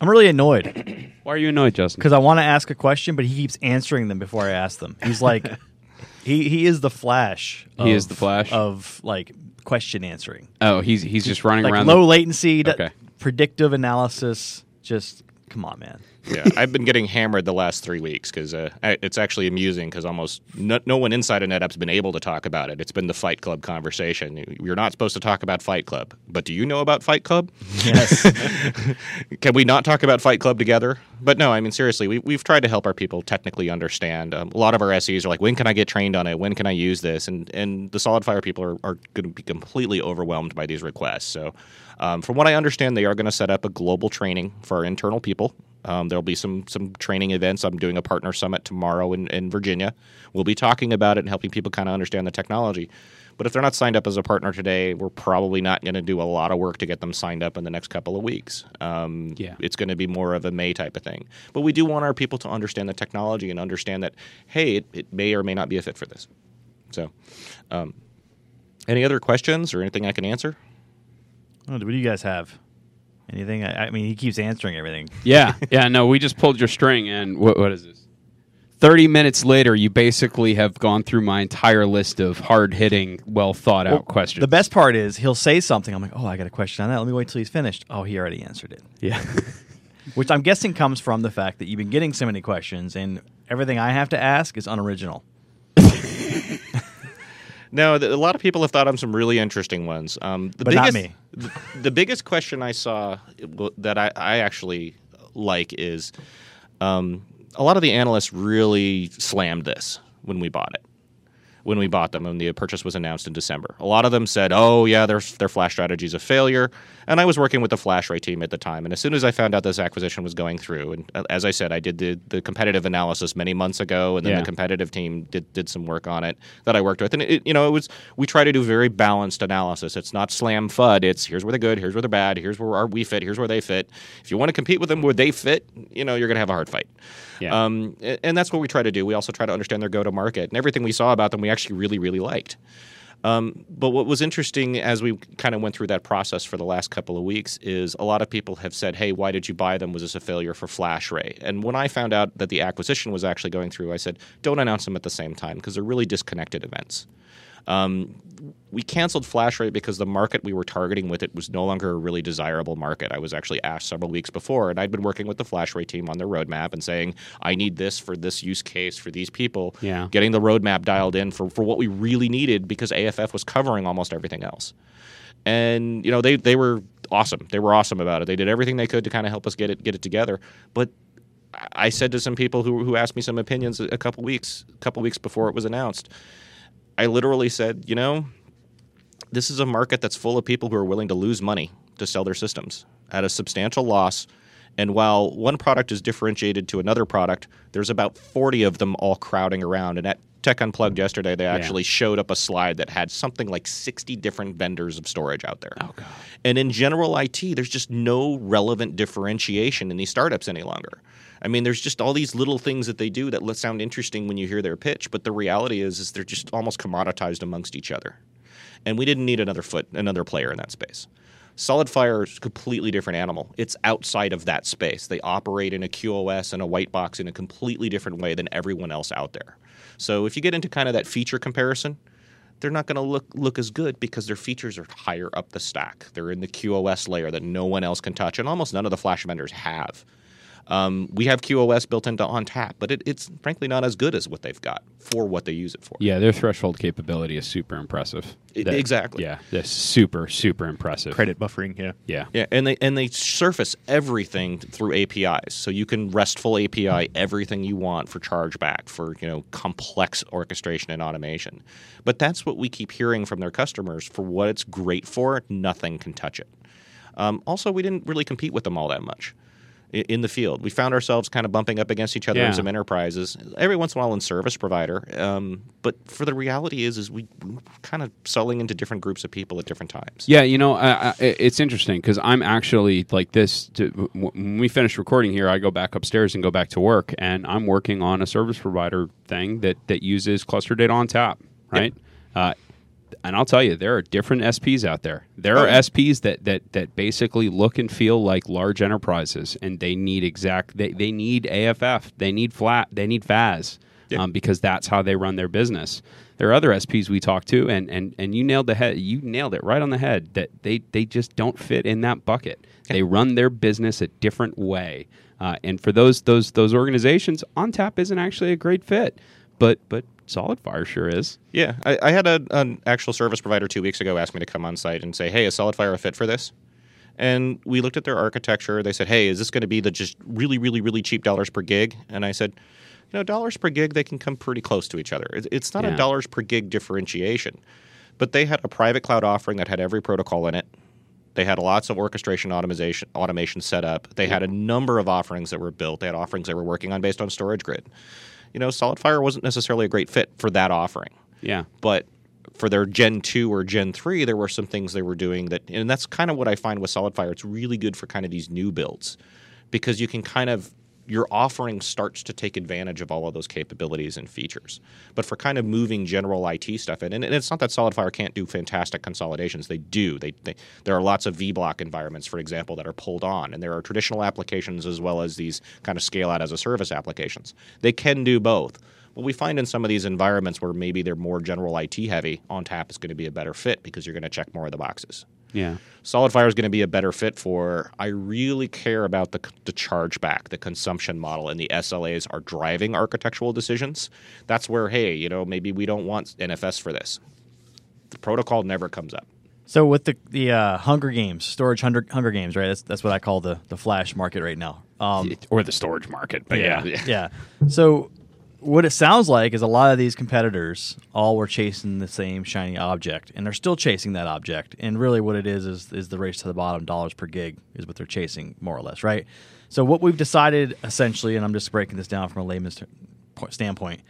I'm really annoyed
Why are you annoyed, Justin?
because I want to ask a question, but he keeps answering them before I ask them. He's like, he he is the Flash.
He is the Flash?
of like question answering,
Oh, he's he's just running
like
around.
low
the-
latency, d-
Okay.
predictive analysis. Just come on, man.
Yeah, I've been getting hammered the last three weeks because uh, it's actually amusing because almost no, no one inside of NetApp's been able to talk about it. It's been the Fight Club conversation. You're not supposed to talk about Fight Club, but do you know about Fight Club?
Yes.
Can we not talk about Fight Club together? But no, I mean seriously, we, we've tried to help our people technically understand. Um, a lot of our SEs are like, when can I get trained on it? When can I use this? And and the SolidFire people are, are going to be completely overwhelmed by these requests. So, um, from what I understand, they are going to set up a global training for our internal people. Um, there'll be some some training events. I'm doing a partner summit tomorrow in, in Virginia. We'll be talking about it and helping people kind of understand the technology. But if they're not signed up as a partner today, we're probably not going to do a lot of work to get them signed up in the next couple of weeks. Um,
Yeah.
it's going to be more of a May type of thing. But we do want our people to understand the technology and understand that, hey, it, it may or may not be a fit for this. So, um, any other questions or anything I can answer?
What do you guys have? Anything? I, I mean, he keeps answering everything.
Yeah, yeah. No, we just pulled your string, and what, what is this? Thirty minutes later, you basically have gone through my entire list of hard hitting, well thought out questions.
The best part is he'll say something. I'm like, oh, I got a question on that. Let me wait till he's finished. Oh, he already answered it.
yeah,
Which I'm guessing comes from the fact that you've been getting so many questions, and everything I have to ask is unoriginal.
No, th- a lot of people have thought of some really interesting ones. Um, the
But not
biggest,
me.
The, the biggest question I saw that I, I actually like is um, a lot of the analysts really slammed this when we bought it. When we bought them, when the purchase was announced in December, a lot of them said, "Oh yeah, their their flash strategy is a failure." And I was working with the FlashRay team at the time, and as soon as I found out this acquisition was going through, and uh, as I said, I did the, the competitive analysis many months ago, and then
Yeah.
the competitive team did, did some work on it that I worked with. And it, you know, it was we try to do very balanced analysis. It's not slam fud. It's here's where they're good, here's where they're bad, here's where our, we fit, here's where they fit. If you want to compete with them where they fit, you know, you're going to have a hard fight.
Yeah.
Um, and that's what we try to do. We also try to understand their go to market and everything we saw about them. We actually really really liked. Um, but what was interesting as we kind of went through that process for the last couple of weeks is a lot of people have said, "Hey, why did you buy them? Was this a failure for FlashRay?" And when I found out that the acquisition was actually going through, I said, "Don't announce them at the same time because they're really disconnected events." Um, we canceled FlashRay because the market we were targeting with it was no longer a really desirable market. I was actually asked several weeks before, and I'd been working with the FlashRay team on their roadmap and saying, I need this for this use case for these people.
Yeah.
Getting the roadmap dialed in for, for what we really needed because AFF was covering almost everything else. And you know they they were awesome. They were awesome about it. They did everything they could to kind of help us get it get it together. But I said to some people who who asked me some opinions a couple weeks a couple weeks before it was announced. I literally said, you know, this is a market that's full of people who are willing to lose money to sell their systems at a substantial loss. And while one product is differentiated to another product, there's about 40 of them all crowding around. And at Tech Unplugged yesterday, they actually showed up a slide that had something like 60 different vendors of storage out there. Oh, God. And in general IT, there's just no relevant differentiation in these startups any longer. I mean, there's just all these little things that they do that sound interesting when you hear their pitch, but the reality is, is they're just almost commoditized amongst each other. and we didn't need another foot, another player in that space. SolidFire is a completely different animal. It's outside of that space. They operate in a QoS and a white box in a completely different way than everyone else out there. So if you get into kind of that feature comparison, they're not going to look look as good because their features are higher up the stack. They're in the QoS layer that no one else can touch, and almost none of the flash vendors have. Um, we have QoS built into ONTAP, but it, it's frankly not as good as what they've got for what they use it for.
Yeah, their threshold capability is super impressive.
I- exactly.
Yeah, that's super super impressive.
Credit buffering, yeah.
Yeah.
Yeah, and they and they surface everything through APIs, so you can RESTful API everything you want for chargeback for you know complex orchestration and automation. But that's what we keep hearing from their customers for what it's great for. Nothing can touch it. Um, also, we didn't really compete with them all that much i- in the field. We found ourselves kind of bumping up against each other
Yeah.
in some enterprises every once in a while in service provider. Um, but for the reality is, is we we're kind of selling into different groups of people at different times.
Yeah, you know, I, I, it's interesting because I'm actually like this. To, when we finish recording here, I go back upstairs and go back to work, and I'm working on a service provider thing that that uses cluster Data ONTAP, right? Uh, and I'll tell you, there are different SPs out there. There are
Oh, yeah.
SPs that that that basically look and feel like large enterprises, and they need exact. They, they need AFF. They need flat. They need FAS.
Yeah.
Um, because that's how they run their business. There are other SPs we talk to, and, and, and you nailed the head. You nailed it right on the head. That they, they just don't fit in that bucket. They run their business a different way, uh, and for those those those organizations, ONTAP isn't actually a great fit, but but SolidFire sure is.
Yeah, I, I had a, an actual service provider two weeks ago ask me to come on site and say, "Hey, is SolidFire a fit for this?" And we looked at their architecture. They said, "Hey, is this going to be the just really, really, really cheap dollars per gig?" And I said, "You know, dollars per gig, they can come pretty close to each other. It- It's not
Yeah.
a dollars per gig differentiation, but they had a private cloud offering that had every protocol in it. They had lots of orchestration automation automation set up. They had a number of offerings that were built. They had offerings they were working on based on StorageGRID. You know, SolidFire wasn't necessarily a great fit for that offering
Yeah,
but for their Gen 2 or Gen 3, there were some things they were doing that, and that's kind of what I find with SolidFire. It's really good for kind of these new builds because you can kind of, your offering starts to take advantage of all of those capabilities and features. But for kind of moving general IT stuff in, and, it's not that SolidFire can't do fantastic consolidations, they do. They, they, there are lots of VBlock environments, for example, that are pulled on, and there are traditional applications as well as these kind of scale out as a service applications. They can do both. What we find in some of these environments where maybe they're more general IT heavy, ONTAP is going to be a better fit because you're going to check more of the boxes.
Yeah,
SolidFire is going to be a better fit for I really care about the, the chargeback, the consumption model, and the SLAs are driving architectural decisions. That's where, hey, you know, maybe we don't want NFS for this. The protocol never comes up.
So with the the uh, Hunger Games, storage Hunger, Hunger Games, right? That's that's what I call the the flash market right now. Um,
or the storage market. But yeah,
yeah. So what it sounds like is a lot of these competitors all were chasing the same shiny object, and they're still chasing that object. And really, what it is is is the race to the bottom. Dollars per gig is what they're chasing, more or less, right? So what we've decided essentially, and I'm just breaking this down from a layman's standpoint,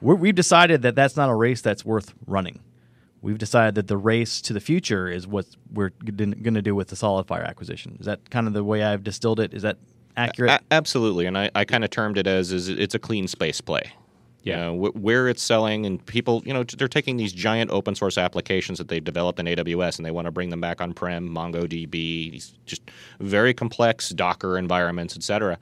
we're, we've decided that that's not a race that's worth running. We've decided that the race to the future is what we're going to do with the SolidFire acquisition. Is that kind of the way I've distilled it? Is that accurate?
A- absolutely, and I, I kind of termed it as is it's a clean space play. You
Yeah.
know, wh- where it's selling and people, you know, they're taking these giant open source applications that they've developed in AWS and they want to bring them back on prem, MongoDB, these just very complex Docker environments, et cetera.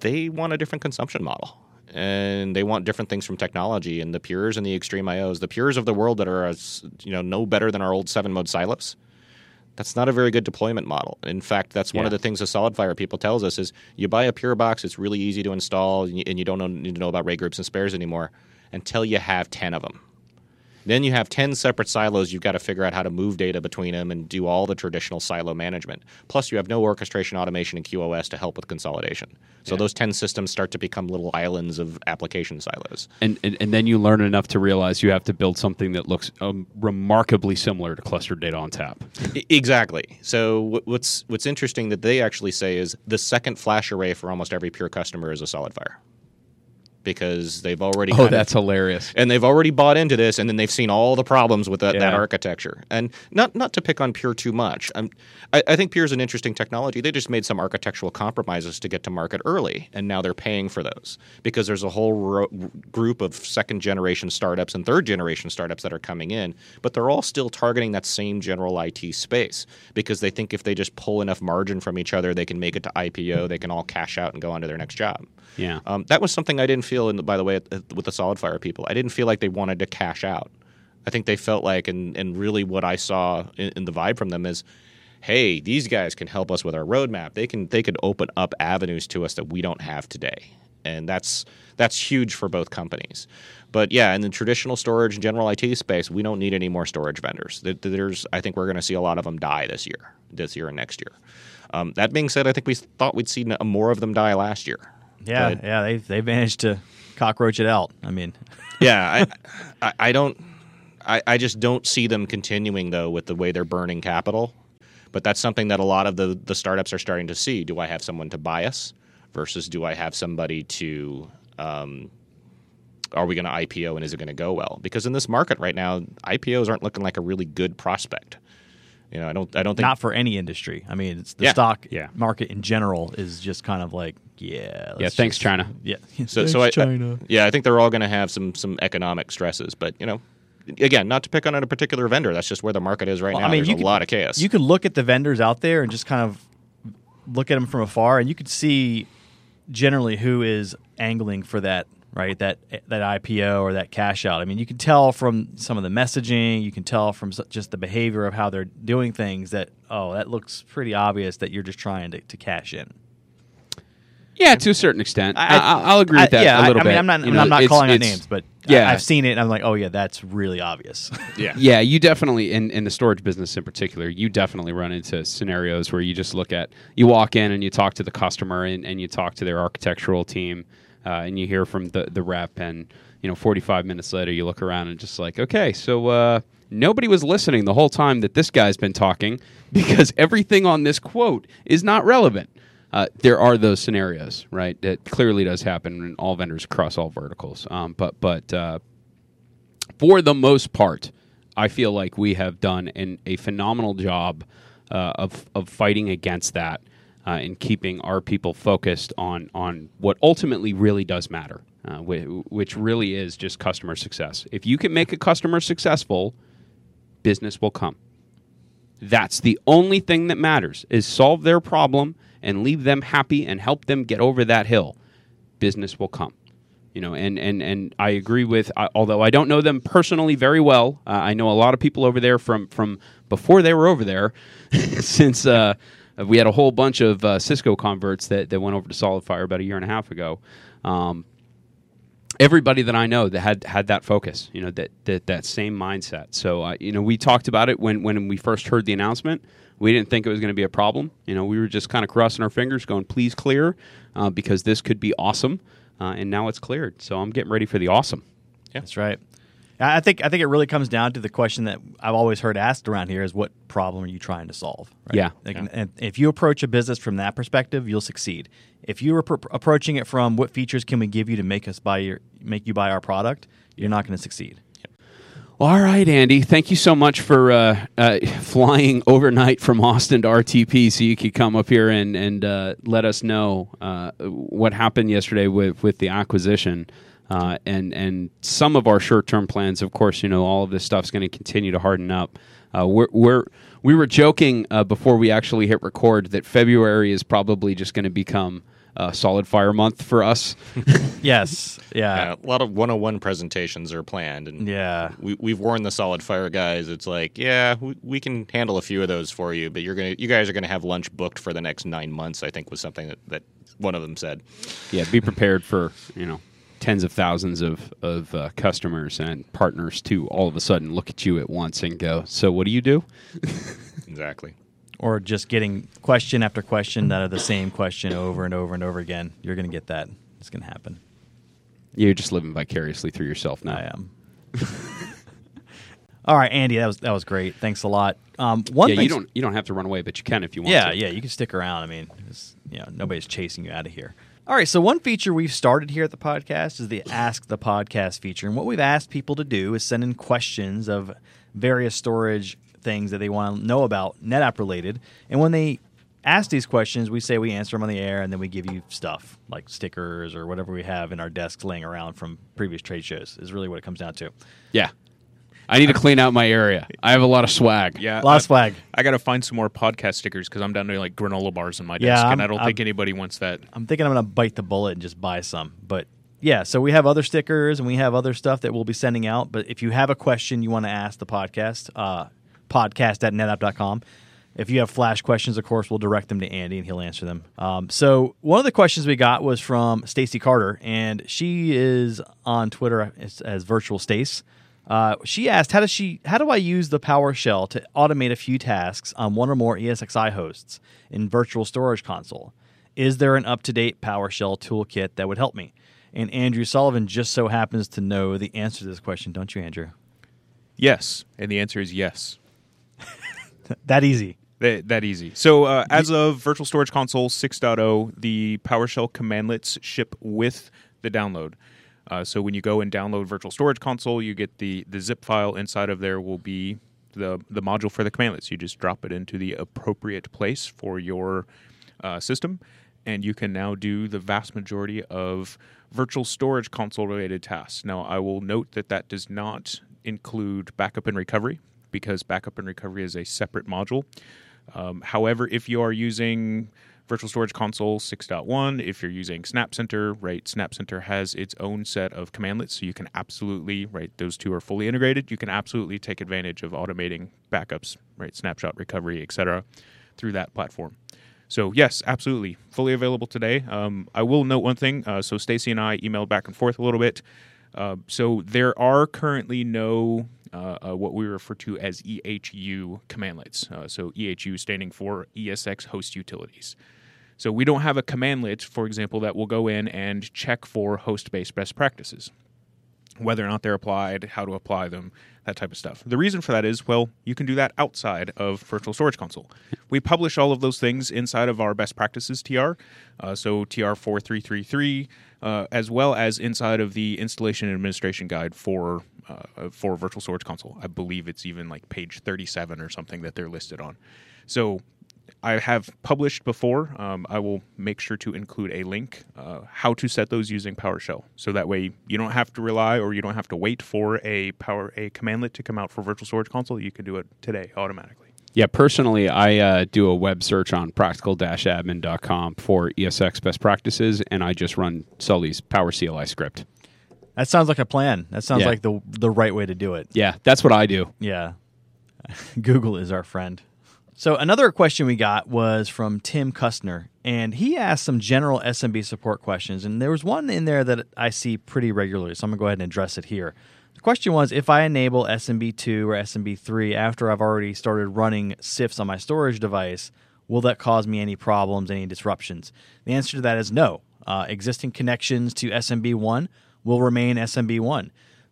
They want a different consumption model. And they want different things from technology. And the Pures and the XtremIOs, the Pures of the world that are as you know no better than our old seven mode silos, that's not a very good deployment model. In fact, that's one
Yeah.
of the things the SolidFire people tells us is you buy a Pure box, it's really easy to install, and you, and you don't know, need to know about RAID groups and spares anymore until you have 10 of them. Then you have 10 separate silos you've got to figure out how to move data between them and do all the traditional silo management. Plus, you have no orchestration automation in QoS to help with consolidation. So those 10 systems start to become little islands of application silos.
and, and and then you learn enough to realize you have to build something that looks um, remarkably similar to clustered Data
ONTAP. Exactly. So what's what's interesting that they actually say is the second flash array for almost every pure customer is a SolidFire. Because they've already.
Oh,
kind of-
that's hilarious.
and they've already bought into this, and then they've seen all the problems with that, that architecture. And not not to pick on Pure too much. I'm, I, I think Pure is an interesting technology. They just made some architectural compromises to get to market early, and now they're paying for those because there's a whole ro- group of second generation startups and third generation startups that are coming in, but they're all still targeting that same general IT space because they think if they just pull enough margin from each other, they can make it to IPO, they can all cash out and go on to their next job.
Yeah.
Um, that was something I didn't feel. In the, by the way, with the SolidFire people, I didn't feel like they wanted to cash out. I think they felt like, and and really what I saw in, in the vibe from them is, hey, these guys can help us with our roadmap. They can they could open up avenues to us that we don't have today, and that's that's huge for both companies. But yeah, in the traditional storage and general IT space, we don't need any more storage vendors. There's, I think we're going to see a lot of them die this year, this year and next year. Um, that being said, I think we thought we'd see more of them die last year.
Yeah,
But-
yeah, they they managed to cockroach it out. I mean,
yeah, I, I, I don't. I, I just don't see them continuing though with the way they're burning capital. But that's something that a lot of the the startups are starting to see. Do I have someone to buy us versus do I have somebody to? Um, are we going to IPO and is it going to go well? Because in this market right now, IPOs aren't looking like a really good prospect. You know, I don't. I don't think.
not for any industry. I mean, it's the
Yeah,
stock
yeah.
market in general is just kind of like, yeah,
Yeah,
let's
thanks,
just-
China.
Yeah,
So, so I, I- yeah, I think they're all going to have some some economic stresses. But you know, again, not to pick on a particular vendor. That's just where the market is right
Well,
now.
I mean,
There's
you
a
could-
lot of chaos.
You could look at the vendors out there and just kind of look at them from afar, and you could see generally who is angling for that right that that IPO or that cash out. I mean, you can tell from some of the messaging, you can tell from just the behavior of how they're doing things that oh, that looks pretty obvious that you're just trying to, to cash in.
Yeah, to a certain extent. I,
I-
I, I'll agree with
I-
that
yeah,
a little
I,
bit.
I mean, I'm not,
You know,
I'm not
it's-
calling out names, but
yeah.
yeah, I've seen it. and I'm like, oh yeah, that's really obvious.
yeah.
Yeah, you definitely in, in the storage business in particular, you definitely run into scenarios where you just look at you walk in and you talk to the customer and, and you talk to their architectural team uh, and you hear from the, the rep and you know 45 minutes later you look around and just like okay so uh, nobody was listening the whole time that this guy's been talking because everything on this quote is not relevant. Uh, there are those scenarios right that clearly does happen in all vendors across all verticals. Um, but but uh, for the most part, I feel like we have done an, a phenomenal job uh, of of fighting against that uh, and keeping our people focused on on what ultimately really does matter, uh, whi- which really is just customer success. If you can make a customer successful, business will come. That's the only thing that matters is solve their problem and leave them happy and help them get over that hill. Business will come you know and and and i agree with uh, although i don't know them personally very well uh, i know a lot of people over there from from before they were over there since uh, we had a whole bunch of uh, cisco converts that, that went over to solidfire about a year and a half ago um, everybody that I know that had had that focus, you know, that that, that same mindset. So, uh, you know, we talked about it when when we first heard the announcement. We didn't think it was going to be a problem. You know, we were just kind of crossing our fingers, going, "Please clear," uh, because this could be awesome. Uh, and now it's cleared, so I'm getting ready for the awesome.
Yeah, That's right. I I think I think it really comes down to the question that I've always heard asked around here is what problem are you trying to solve? Right?
Yeah.
Like, And if you approach a business from that perspective, you'll succeed. If you're appro- approaching it from what features can we give you to make us buy your make you buy our product, you're not going to succeed.
Well, all right, Andy. Thank you so much for uh, uh, flying overnight from Austin to RTP so you could come up here and and uh, let us know uh, what happened yesterday with with the acquisition. Uh, and and some of our short term plans, of course, you know, all of this stuff's going to continue to harden up. Uh, we're, we're we were joking uh, before we actually hit record that February is probably just going to become uh, SolidFire month for us.
Yes. Yeah.
Uh, a lot of 101 presentations are planned, and
Yeah.
we, we've warned the SolidFire guys. It's like, yeah, we, we can handle a few of those for you, but you're gonna, you guys are gonna have lunch booked for the next nine months. I think was something that, that one of them said.
yeah, be prepared for you know tens of thousands of of uh, customers and partners to all of a sudden look at you at once and go, "So what do you do?"
Exactly.
Or just getting question after question that are the same question over and over and over again. You're going to get that. It's going to happen.
You're just living vicariously through yourself now.
I am. All right, Andy, that was that was great. Thanks a lot. Um, one
Yeah,
thing
you don't you don't have to run away, but you can if you want
Yeah,
to.
yeah, you can stick around. I mean, it's, you know, nobody's chasing you out of here. All right, so one feature we've started here at the podcast is the Ask the Podcast feature. And what we've asked people to do is send in questions of various storage things that they want to know about NetApp related. And when they ask these questions, we say we answer them on the air and then we give you stuff like stickers or whatever we have in our desks laying around from previous trade shows, is really what it comes down to.
Yeah. I need to clean out my area. I have a lot of swag.
Yeah,
A lot of swag.
I got to find some more podcast stickers because I'm down to like granola bars in my
Yeah,
desk,
I'm-
and I don't
I'm-
think anybody wants that.
I'm thinking I'm going to bite the bullet and just buy some. But yeah, so we have other stickers and we have other stuff that we'll be sending out. But if you have a question you want to ask the podcast, uh, podcast at netapp.com. If you have flash questions, of course, we'll direct them to Andy and he'll answer them. Um, so one of the questions we got was from Stacy Carter, and she is on Twitter as, as Virtual Stace. Uh, she asked, "How does she? How do I use the PowerShell to automate a few tasks on one or more ESXi hosts in Virtual Storage Console? Is there an up-to-date PowerShell toolkit that would help me?" And Andrew Sullivan just so happens to know the answer to this question, don't you, Andrew?
Yes, and the answer is yes.
That easy.
That, that easy. So, uh, as of Virtual Storage Console 6.0, the PowerShell commandlets ship with the download. Uh, so, when you go and download Virtual Storage Console, you get the, the zip file inside of there will be the, the module for the commandlets. You just drop it into the appropriate place for your uh, system, and you can now do the vast majority of Virtual Storage Console related tasks. Now, I will note that that does not include backup and recovery because backup and recovery is a separate module. Um, however, if you are using Virtual Storage Console 6.1, if you're using SnapCenter, right, SnapCenter has its own set of commandlets, so you can absolutely, right, those two are fully integrated. You can absolutely take advantage of automating backups, right, snapshot recovery, etc., through that platform. So yes, absolutely, fully available today. Um, I will note one thing. Uh, so Stacy and I emailed back and forth a little bit. Uh, so there are currently no uh, uh, what we refer to as EHU commandlets. Uh, so EHU standing for ESX Host Utilities. So we don't have a commandlet, for example, that will go in and check for host-based best practices whether or not they're applied, how to apply them, that type of stuff. The reason for that is, well, you can do that outside of Virtual Storage Console. We publish all of those things inside of our best practices TR, uh, so TR 4333, uh, as well as inside of the installation and administration guide for uh, for Virtual Storage Console. I believe it's even like page 37 or something that they're listed on. So I have published before. Um, I will make sure to include a link uh, how to set those using PowerShell, so that way you don't have to rely or you don't have to wait for a power a commandlet to come out for Virtual Storage Console. You can do it today automatically.
Yeah, personally, I uh, do a web search on practical-admin.com for ESX best practices, and I just run Sully's PowerCLI script.
That sounds like a plan. That sounds
Yeah.
like the the right way to do it.
Yeah, that's what I do.
Yeah. Google is our friend. So another question we got was from Tim Kustner, and he asked some general SMB support questions, and there was one in there that I see pretty regularly, so I'm gonna go ahead and address it here. The question was if I enable SMB2 or SMB3 after I've already started running CIFS on my storage device, will that cause me any problems, any disruptions? The answer to that is no. Uh, existing connections to SMB1 will remain SMB1.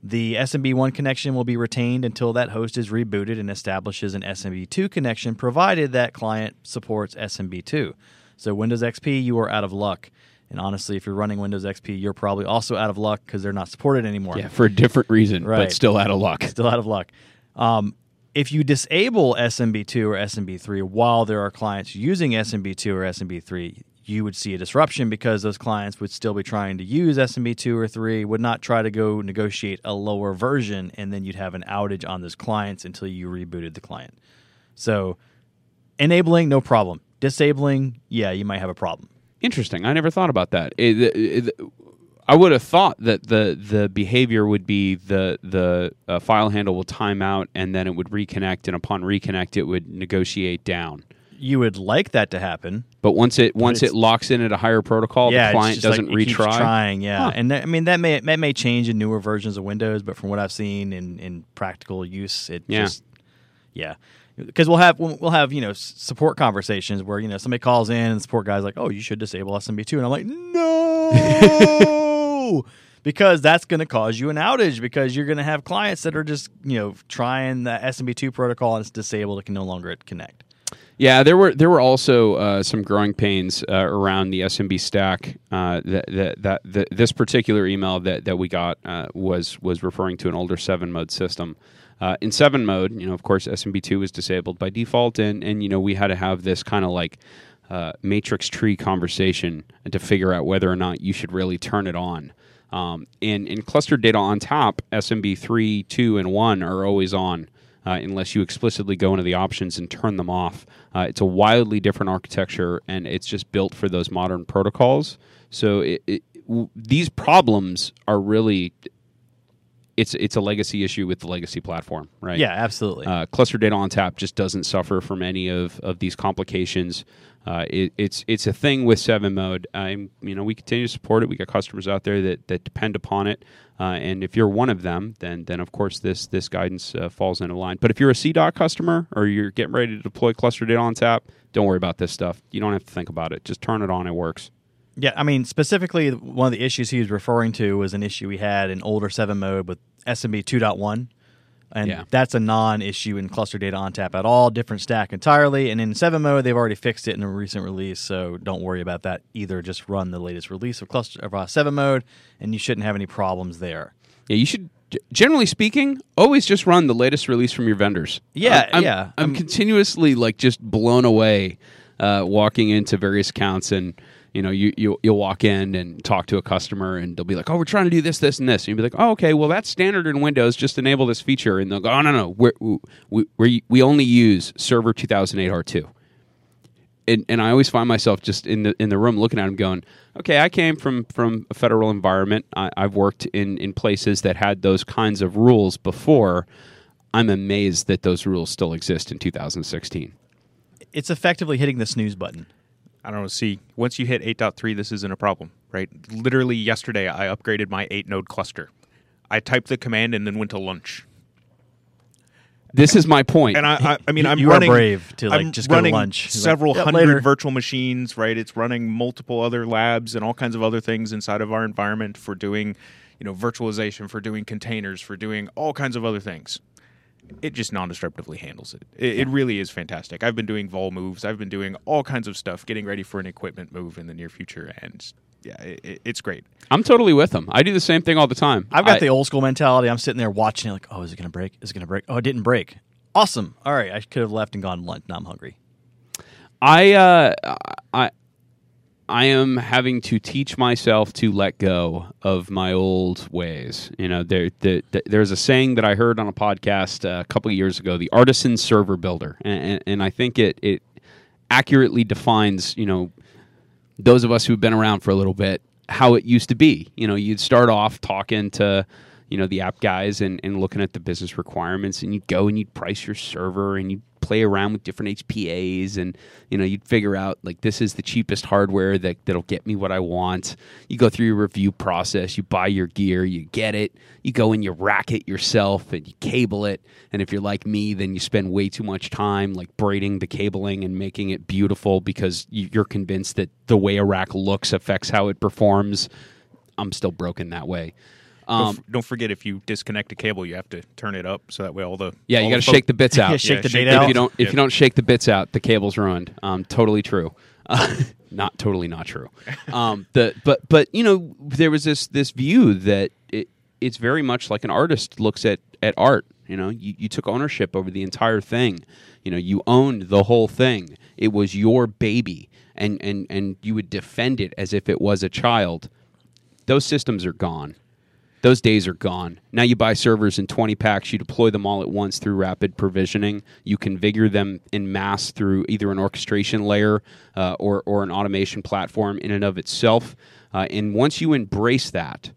The SMB1 connection will be retained until that host is rebooted and establishes an SMB2 connection, provided that client supports SMB2. So, Windows XP, you are out of luck. And honestly, if you're running Windows XP, you're probably also out of luck because they're not supported anymore.
Yeah, for a different reason,
Right.
but still out of luck.
Still out of luck. Um, if you disable SMB2 or SMB3 while there are clients using SMB2 or SMB3, you would see a disruption because those clients would still be trying to use SMB2 or 3, would not try to go negotiate a lower version, and then you'd have an outage on those clients until you rebooted the client. So, enabling, no problem. Disabling, yeah, you might have a problem.
Interesting. I never thought about that. It- it- it- I would have thought that the the behavior would be the the uh, file handle will time out and then it would reconnect, and upon reconnect, it would negotiate down.
You would like that to happen.
But once it once it locks in at a higher protocol,
yeah,
the client doesn't
it keeps
retry.
Trying, yeah,
Huh.
and that, I mean that may that may change in newer versions of Windows, but from what I've seen in, in practical use, it
Yeah.
just yeah, because we'll have we'll we'll have you know support conversations where you know somebody calls in and the support guy's like, oh, you should disable SMB two, and I'm like, no. Because that's going to cause you an outage because you're going to have clients that are just you know trying the SMB2 protocol and it's disabled; it can no longer connect.
Yeah, there were there were also uh, some growing pains uh, around the SMB stack. Uh, that that, that that this particular email that, that we got uh, was was referring to an older seven mode system. Uh, in seven mode, you know, of course, SMB two was disabled by default, and and you know we had to have this kind of like uh, matrix tree conversation to figure out whether or not you should really turn it on. Um, in in cluster Data ONTAP, SMB three, two, and one are always on uh, unless you explicitly go into the options and turn them off. Uh, it's a wildly different architecture, and it's just built for those modern protocols. So it, it, w- these problems are really it's it's a legacy issue with the legacy platform, right?
Yeah, absolutely.
Uh, cluster Data ONTAP just doesn't suffer from any of, of these complications. Uh, it, it's it's a thing with seven mode. I'm you know we continue to support it. We got customers out there that, that depend upon it, uh, and if you're one of them, then then of course this this guidance uh, falls into line. But if you're a CDOT customer or you're getting ready to deploy cluster Data ONTAP, don't worry about this stuff. You don't have to think about it. Just turn it on. It works.
Yeah, I mean, specifically, one of the issues he was referring to was an issue we had in older 7 mode with SMB 2.1. And
Yeah.
that's a non issue in cluster Data ONTAP at all, different stack entirely. And in 7 mode, they've already fixed it in a recent release, so don't worry about that either. Just run the latest release of cluster of uh, 7 mode, and you shouldn't have any problems there.
Yeah, you should. Generally speaking, always just run the latest release from your vendors.
Yeah,
I'm,
yeah.
I'm,
I'm-
continuously like just blown away uh, walking into various accounts, and you know, you, you you'll walk in and talk to a customer, and they'll be like, "Oh, we're trying to do this, this, and this," and you'll be like, "Oh, okay, well that's standard in Windows. Just enable this feature," and they'll go, "Oh, no, no, we're, we we we only use Server 2008 R2." and, and I always find myself just in the in the room looking at them, going, "Okay, I came from from a federal environment. I, I've worked in in places that had those kinds of rules before. I'm amazed that those rules still exist in 2016."
It's effectively hitting the snooze button.
I don't know. See, once you hit 8.3, this isn't a problem, right? Literally yesterday, I upgraded my eight node cluster. I typed the command and then went to lunch.
This is my point.
And I, I, I mean,
You-
I'm
you are
running,
brave to, like,
I'm
just go to lunch. You're like,
Several hundred
later."
virtual machines, right? It's running multiple other labs and all kinds of other things inside of our environment for doing, you know, virtualization, for doing containers, for doing all kinds of other things. It just non-destructively handles it. It, it really is fantastic. I've been doing vol moves. I've been doing all kinds of stuff, getting ready for an equipment move in the near future, and yeah, it, it- it's great.
I'm totally with them. I do the same thing all the time.
I've got
I-
the old school mentality. I'm sitting there watching it, like, oh, is it going to break? Is it going to break? Oh, it didn't break. Awesome. All right, I could have left and gone to lunch. Now I'm hungry.
I uh, I I am having to teach myself to let go of my old ways. You know, there the, the, there's a saying that I heard on a podcast uh, a couple of years ago: the artisan server builder, and, and, and I think it it accurately defines you know those of us who've been around for a little bit how it used to be. You know, you'd start off talking to you know the app guys and, and looking at the business requirements, and you'd go and you'd price your server and you'd play around with different HBAs, and you know you'd figure out like this is the cheapest hardware that that'll get me what I want. You go through your review process, you buy your gear, you get it, you go and you rack it yourself and you cable it. And if you're like me, then you spend way too much time like braiding the cabling and making it beautiful because you- you're convinced that the way a rack looks affects how it performs. I'm still broken that way.
Don't,
Um,
f- don't forget if you disconnect a cable, you have to turn it up so that way all the
yeah,
all
you got to
folk-
shake the bits out.
Yeah, shake the
shake
data
the-
out.
if you don't if
Yeah.
you don't shake the bits out, the cable's ruined. Um, totally true. Uh, not totally not true. Um, the but but you know there was this this view that it, it's very much like an artist looks at at art. You know, you, you took ownership over the entire thing. You know, you owned the whole thing. It was your baby, and and and you would defend it as if it was a child. Those systems are gone. Those days are gone. Now you buy servers in 20 packs, you deploy them all at once through rapid provisioning. You configure them in mass through either an orchestration layer uh, or, or an automation platform in and of itself. Uh, and once you embrace that,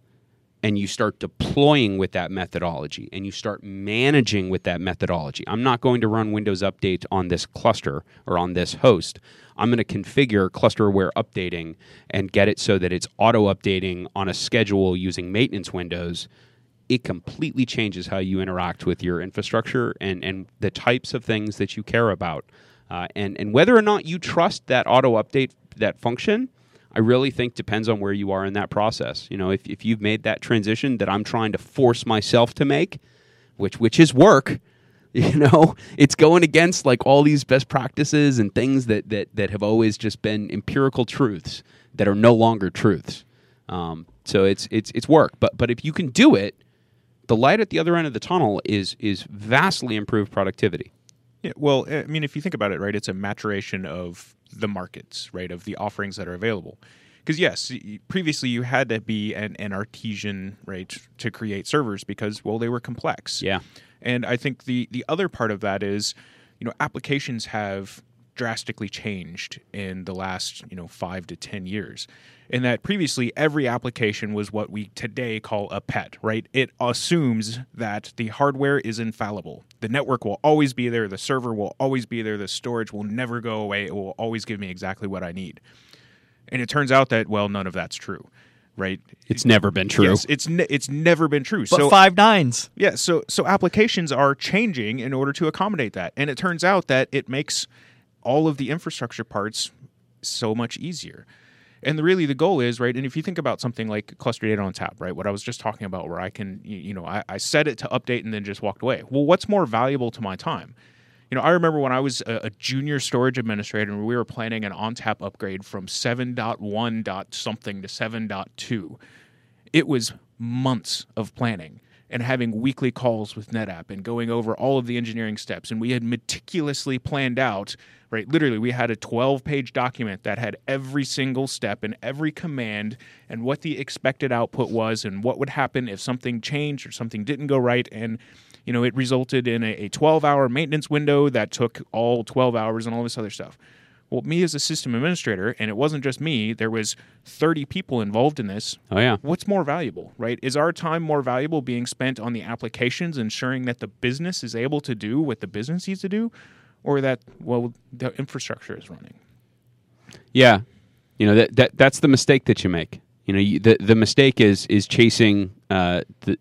and you start deploying with that methodology and you start managing with that methodology. I'm not going to run Windows Update on this cluster or on this host. I'm going to configure cluster aware updating and get it so that it's auto updating on a schedule using maintenance windows. It completely changes how you interact with your infrastructure and, and the types of things that you care about. Uh, and, and whether or not you trust that auto update, that function, I really think depends on where you are in that process. You know, if, if you've made that transition that I'm trying to force myself to make, which which is work, You know, it's going against like all these best practices and things that that that have always just been empirical truths that are no longer truths. Um, so it's it's it's work, but but if you can do it, the light at the other end of the tunnel is is vastly improved productivity.
Yeah, well, I mean, if you think about it, right, it's a maturation of the markets, right, of the offerings that are available. Because yes, previously you had to be an, an artesian, right, to create servers because well they were complex.
Yeah.
And I think the the other part of that is, you know, applications have drastically changed in the last, you know, 5 to 10 years. In that previously every application was what we today call a pet, right? It assumes that the hardware is infallible. The network will always be there, the server will always be there, the storage will never go away. It will always give me exactly what I need. And it turns out that well none of that's true, right?
It's never been true.
Yes, it's ne- it's never been true.
But
so
five nines.
yeah, so so applications are changing in order to accommodate that, and it turns out that it makes all of the infrastructure parts so much easier. And really, the goal is right. And if you think about something like cluster Data ONTAP, right, what I was just talking about, where I can, you, know, I, I set it to update and then just walked away. Well, what's more valuable to my time? You know, I remember when I was a, junior storage administrator and we were planning an ONTAP upgrade from 7.1 dot something to 7.2 it was months of planning and having weekly calls with NetApp and going over all of the engineering steps. And we had meticulously planned out, right? Literally, we had a 12 page document that had every single step and every command and what the expected output was and what would happen if something changed or something didn't go right. And you know, it resulted in a, a 12 hour maintenance window that took all 12 hours and all this other stuff. Well, me as a system administrator, and it wasn't just me, there was 30 people involved in this.
Oh yeah.
What's more valuable, right? Is our time more valuable being spent on the applications, ensuring that the business is able to do what the business needs to do, or that, well, the infrastructure is running?
Yeah, you know that, that that's the mistake that you make. You know, you, the the mistake is is chasing uh, the,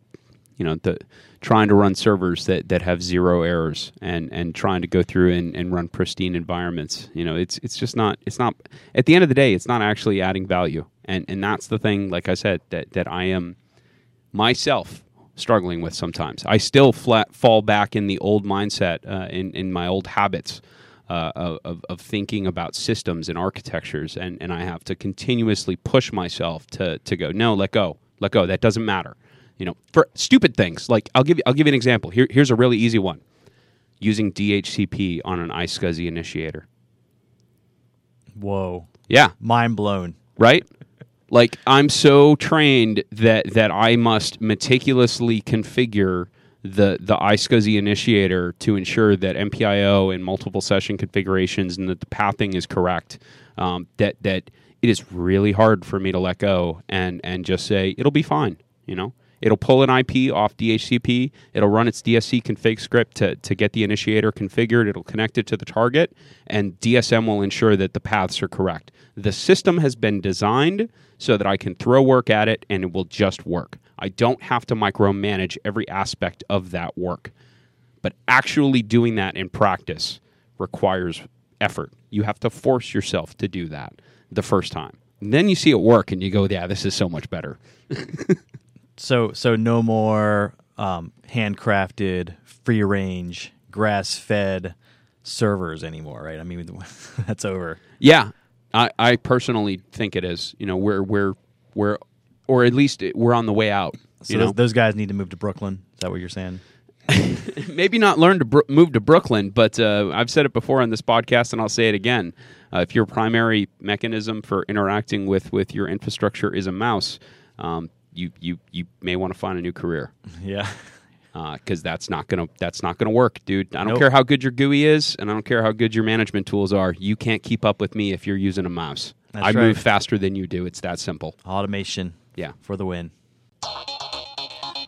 you know, the trying to run servers that, that have zero errors and, and trying to go through and, and run pristine environments. You know, it's it's just not it's not at the end of the day, it's not actually adding value. And and that's the thing, like I said, that that I am myself struggling with sometimes. I still flat fall back in the old mindset, uh, in in my old habits uh, of of thinking about systems and architectures, and and I have to continuously push myself to to go no, let go, let go. That doesn't matter. You know, for stupid things like I'll give you I'll give you an example. Here here's a really easy one. Using DHCP on an iSCSI initiator.
Whoa.
Yeah,
Mind blown.
right? like I'm so trained that that I must meticulously configure the the iSCSI initiator to ensure that MPIO and multiple session configurations and that the pathing is correct. Um, that that it is really hard for me to let go and and just say it'll be fine. You know, it'll pull an IP off DHCP. It'll run its DSC config script to to get the initiator configured. It'll connect it to the target, and DSM will ensure that the paths are correct. The system has been designed so that I can throw work at it and it will just work. I don't have to micromanage every aspect of that work. But actually doing that in practice requires effort. You have to force yourself to do that the first time. And then you see it work and you go, yeah, this is so much better.
So so no more um, handcrafted, free range, grass fed servers anymore, right? I mean, that's over.
Yeah, I, I personally think it is. You know, we're we're we're or at least we're on the way out.
So
you
those,
know,
those guys need to move to Brooklyn. Is that what you're saying?
maybe not learn to bro- move to Brooklyn, but uh, I've said it before on this podcast, and I'll say it again. Uh, if your primary mechanism for interacting with with your infrastructure is a mouse, um, you you you may want to find a new career
Yeah.
Uh, because that's not gonna that's not gonna work, dude. I don't
Nope.
care how good your GUI is, and I don't care how good your management tools are. You can't keep up with me if you're using a mouse.
That's
I
right.
move faster than you do. It's that simple.
Automation.
Yeah.
For the win.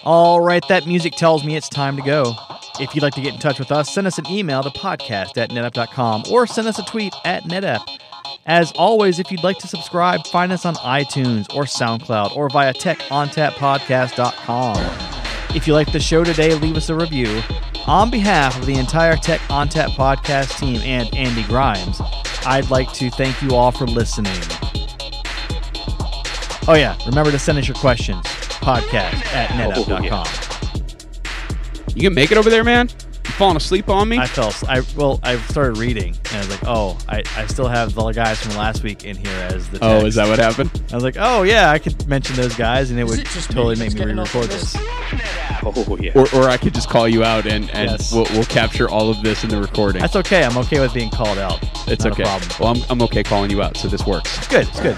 All right, that music tells me it's time to go. If you'd like to get in touch with us, send us an email to podcast at netapp.com or send us a tweet at netapp. As always, if you'd like to subscribe, find us on iTunes or SoundCloud or via techontappodcast.com. If you like the show today, leave us a review. On behalf of the entire Tech ONTAP podcast team and Andy Grimes, I'd like to thank you all for listening. Oh, yeah. Remember to send us your questions. Podcast at netapp.com.
Oh, you can make it over there, man. Falling asleep on me?
I fell. I well, I started reading, and I was like, "Oh, I, I still have the guys from last week in here as the."
oh, is that what happened?
I was like, "Oh yeah, I could mention those guys, and it would
it just
totally
me
make me re-record
this?
this."
Oh yeah. Or, or I could just call you out and, and
Yes.
we'll, we'll capture all of this in the recording.
That's okay. I'm okay with being called out.
it's
Not
okay.
A problem.
Well, I'm, I'm okay calling you out, so this works.
It's good. It's good.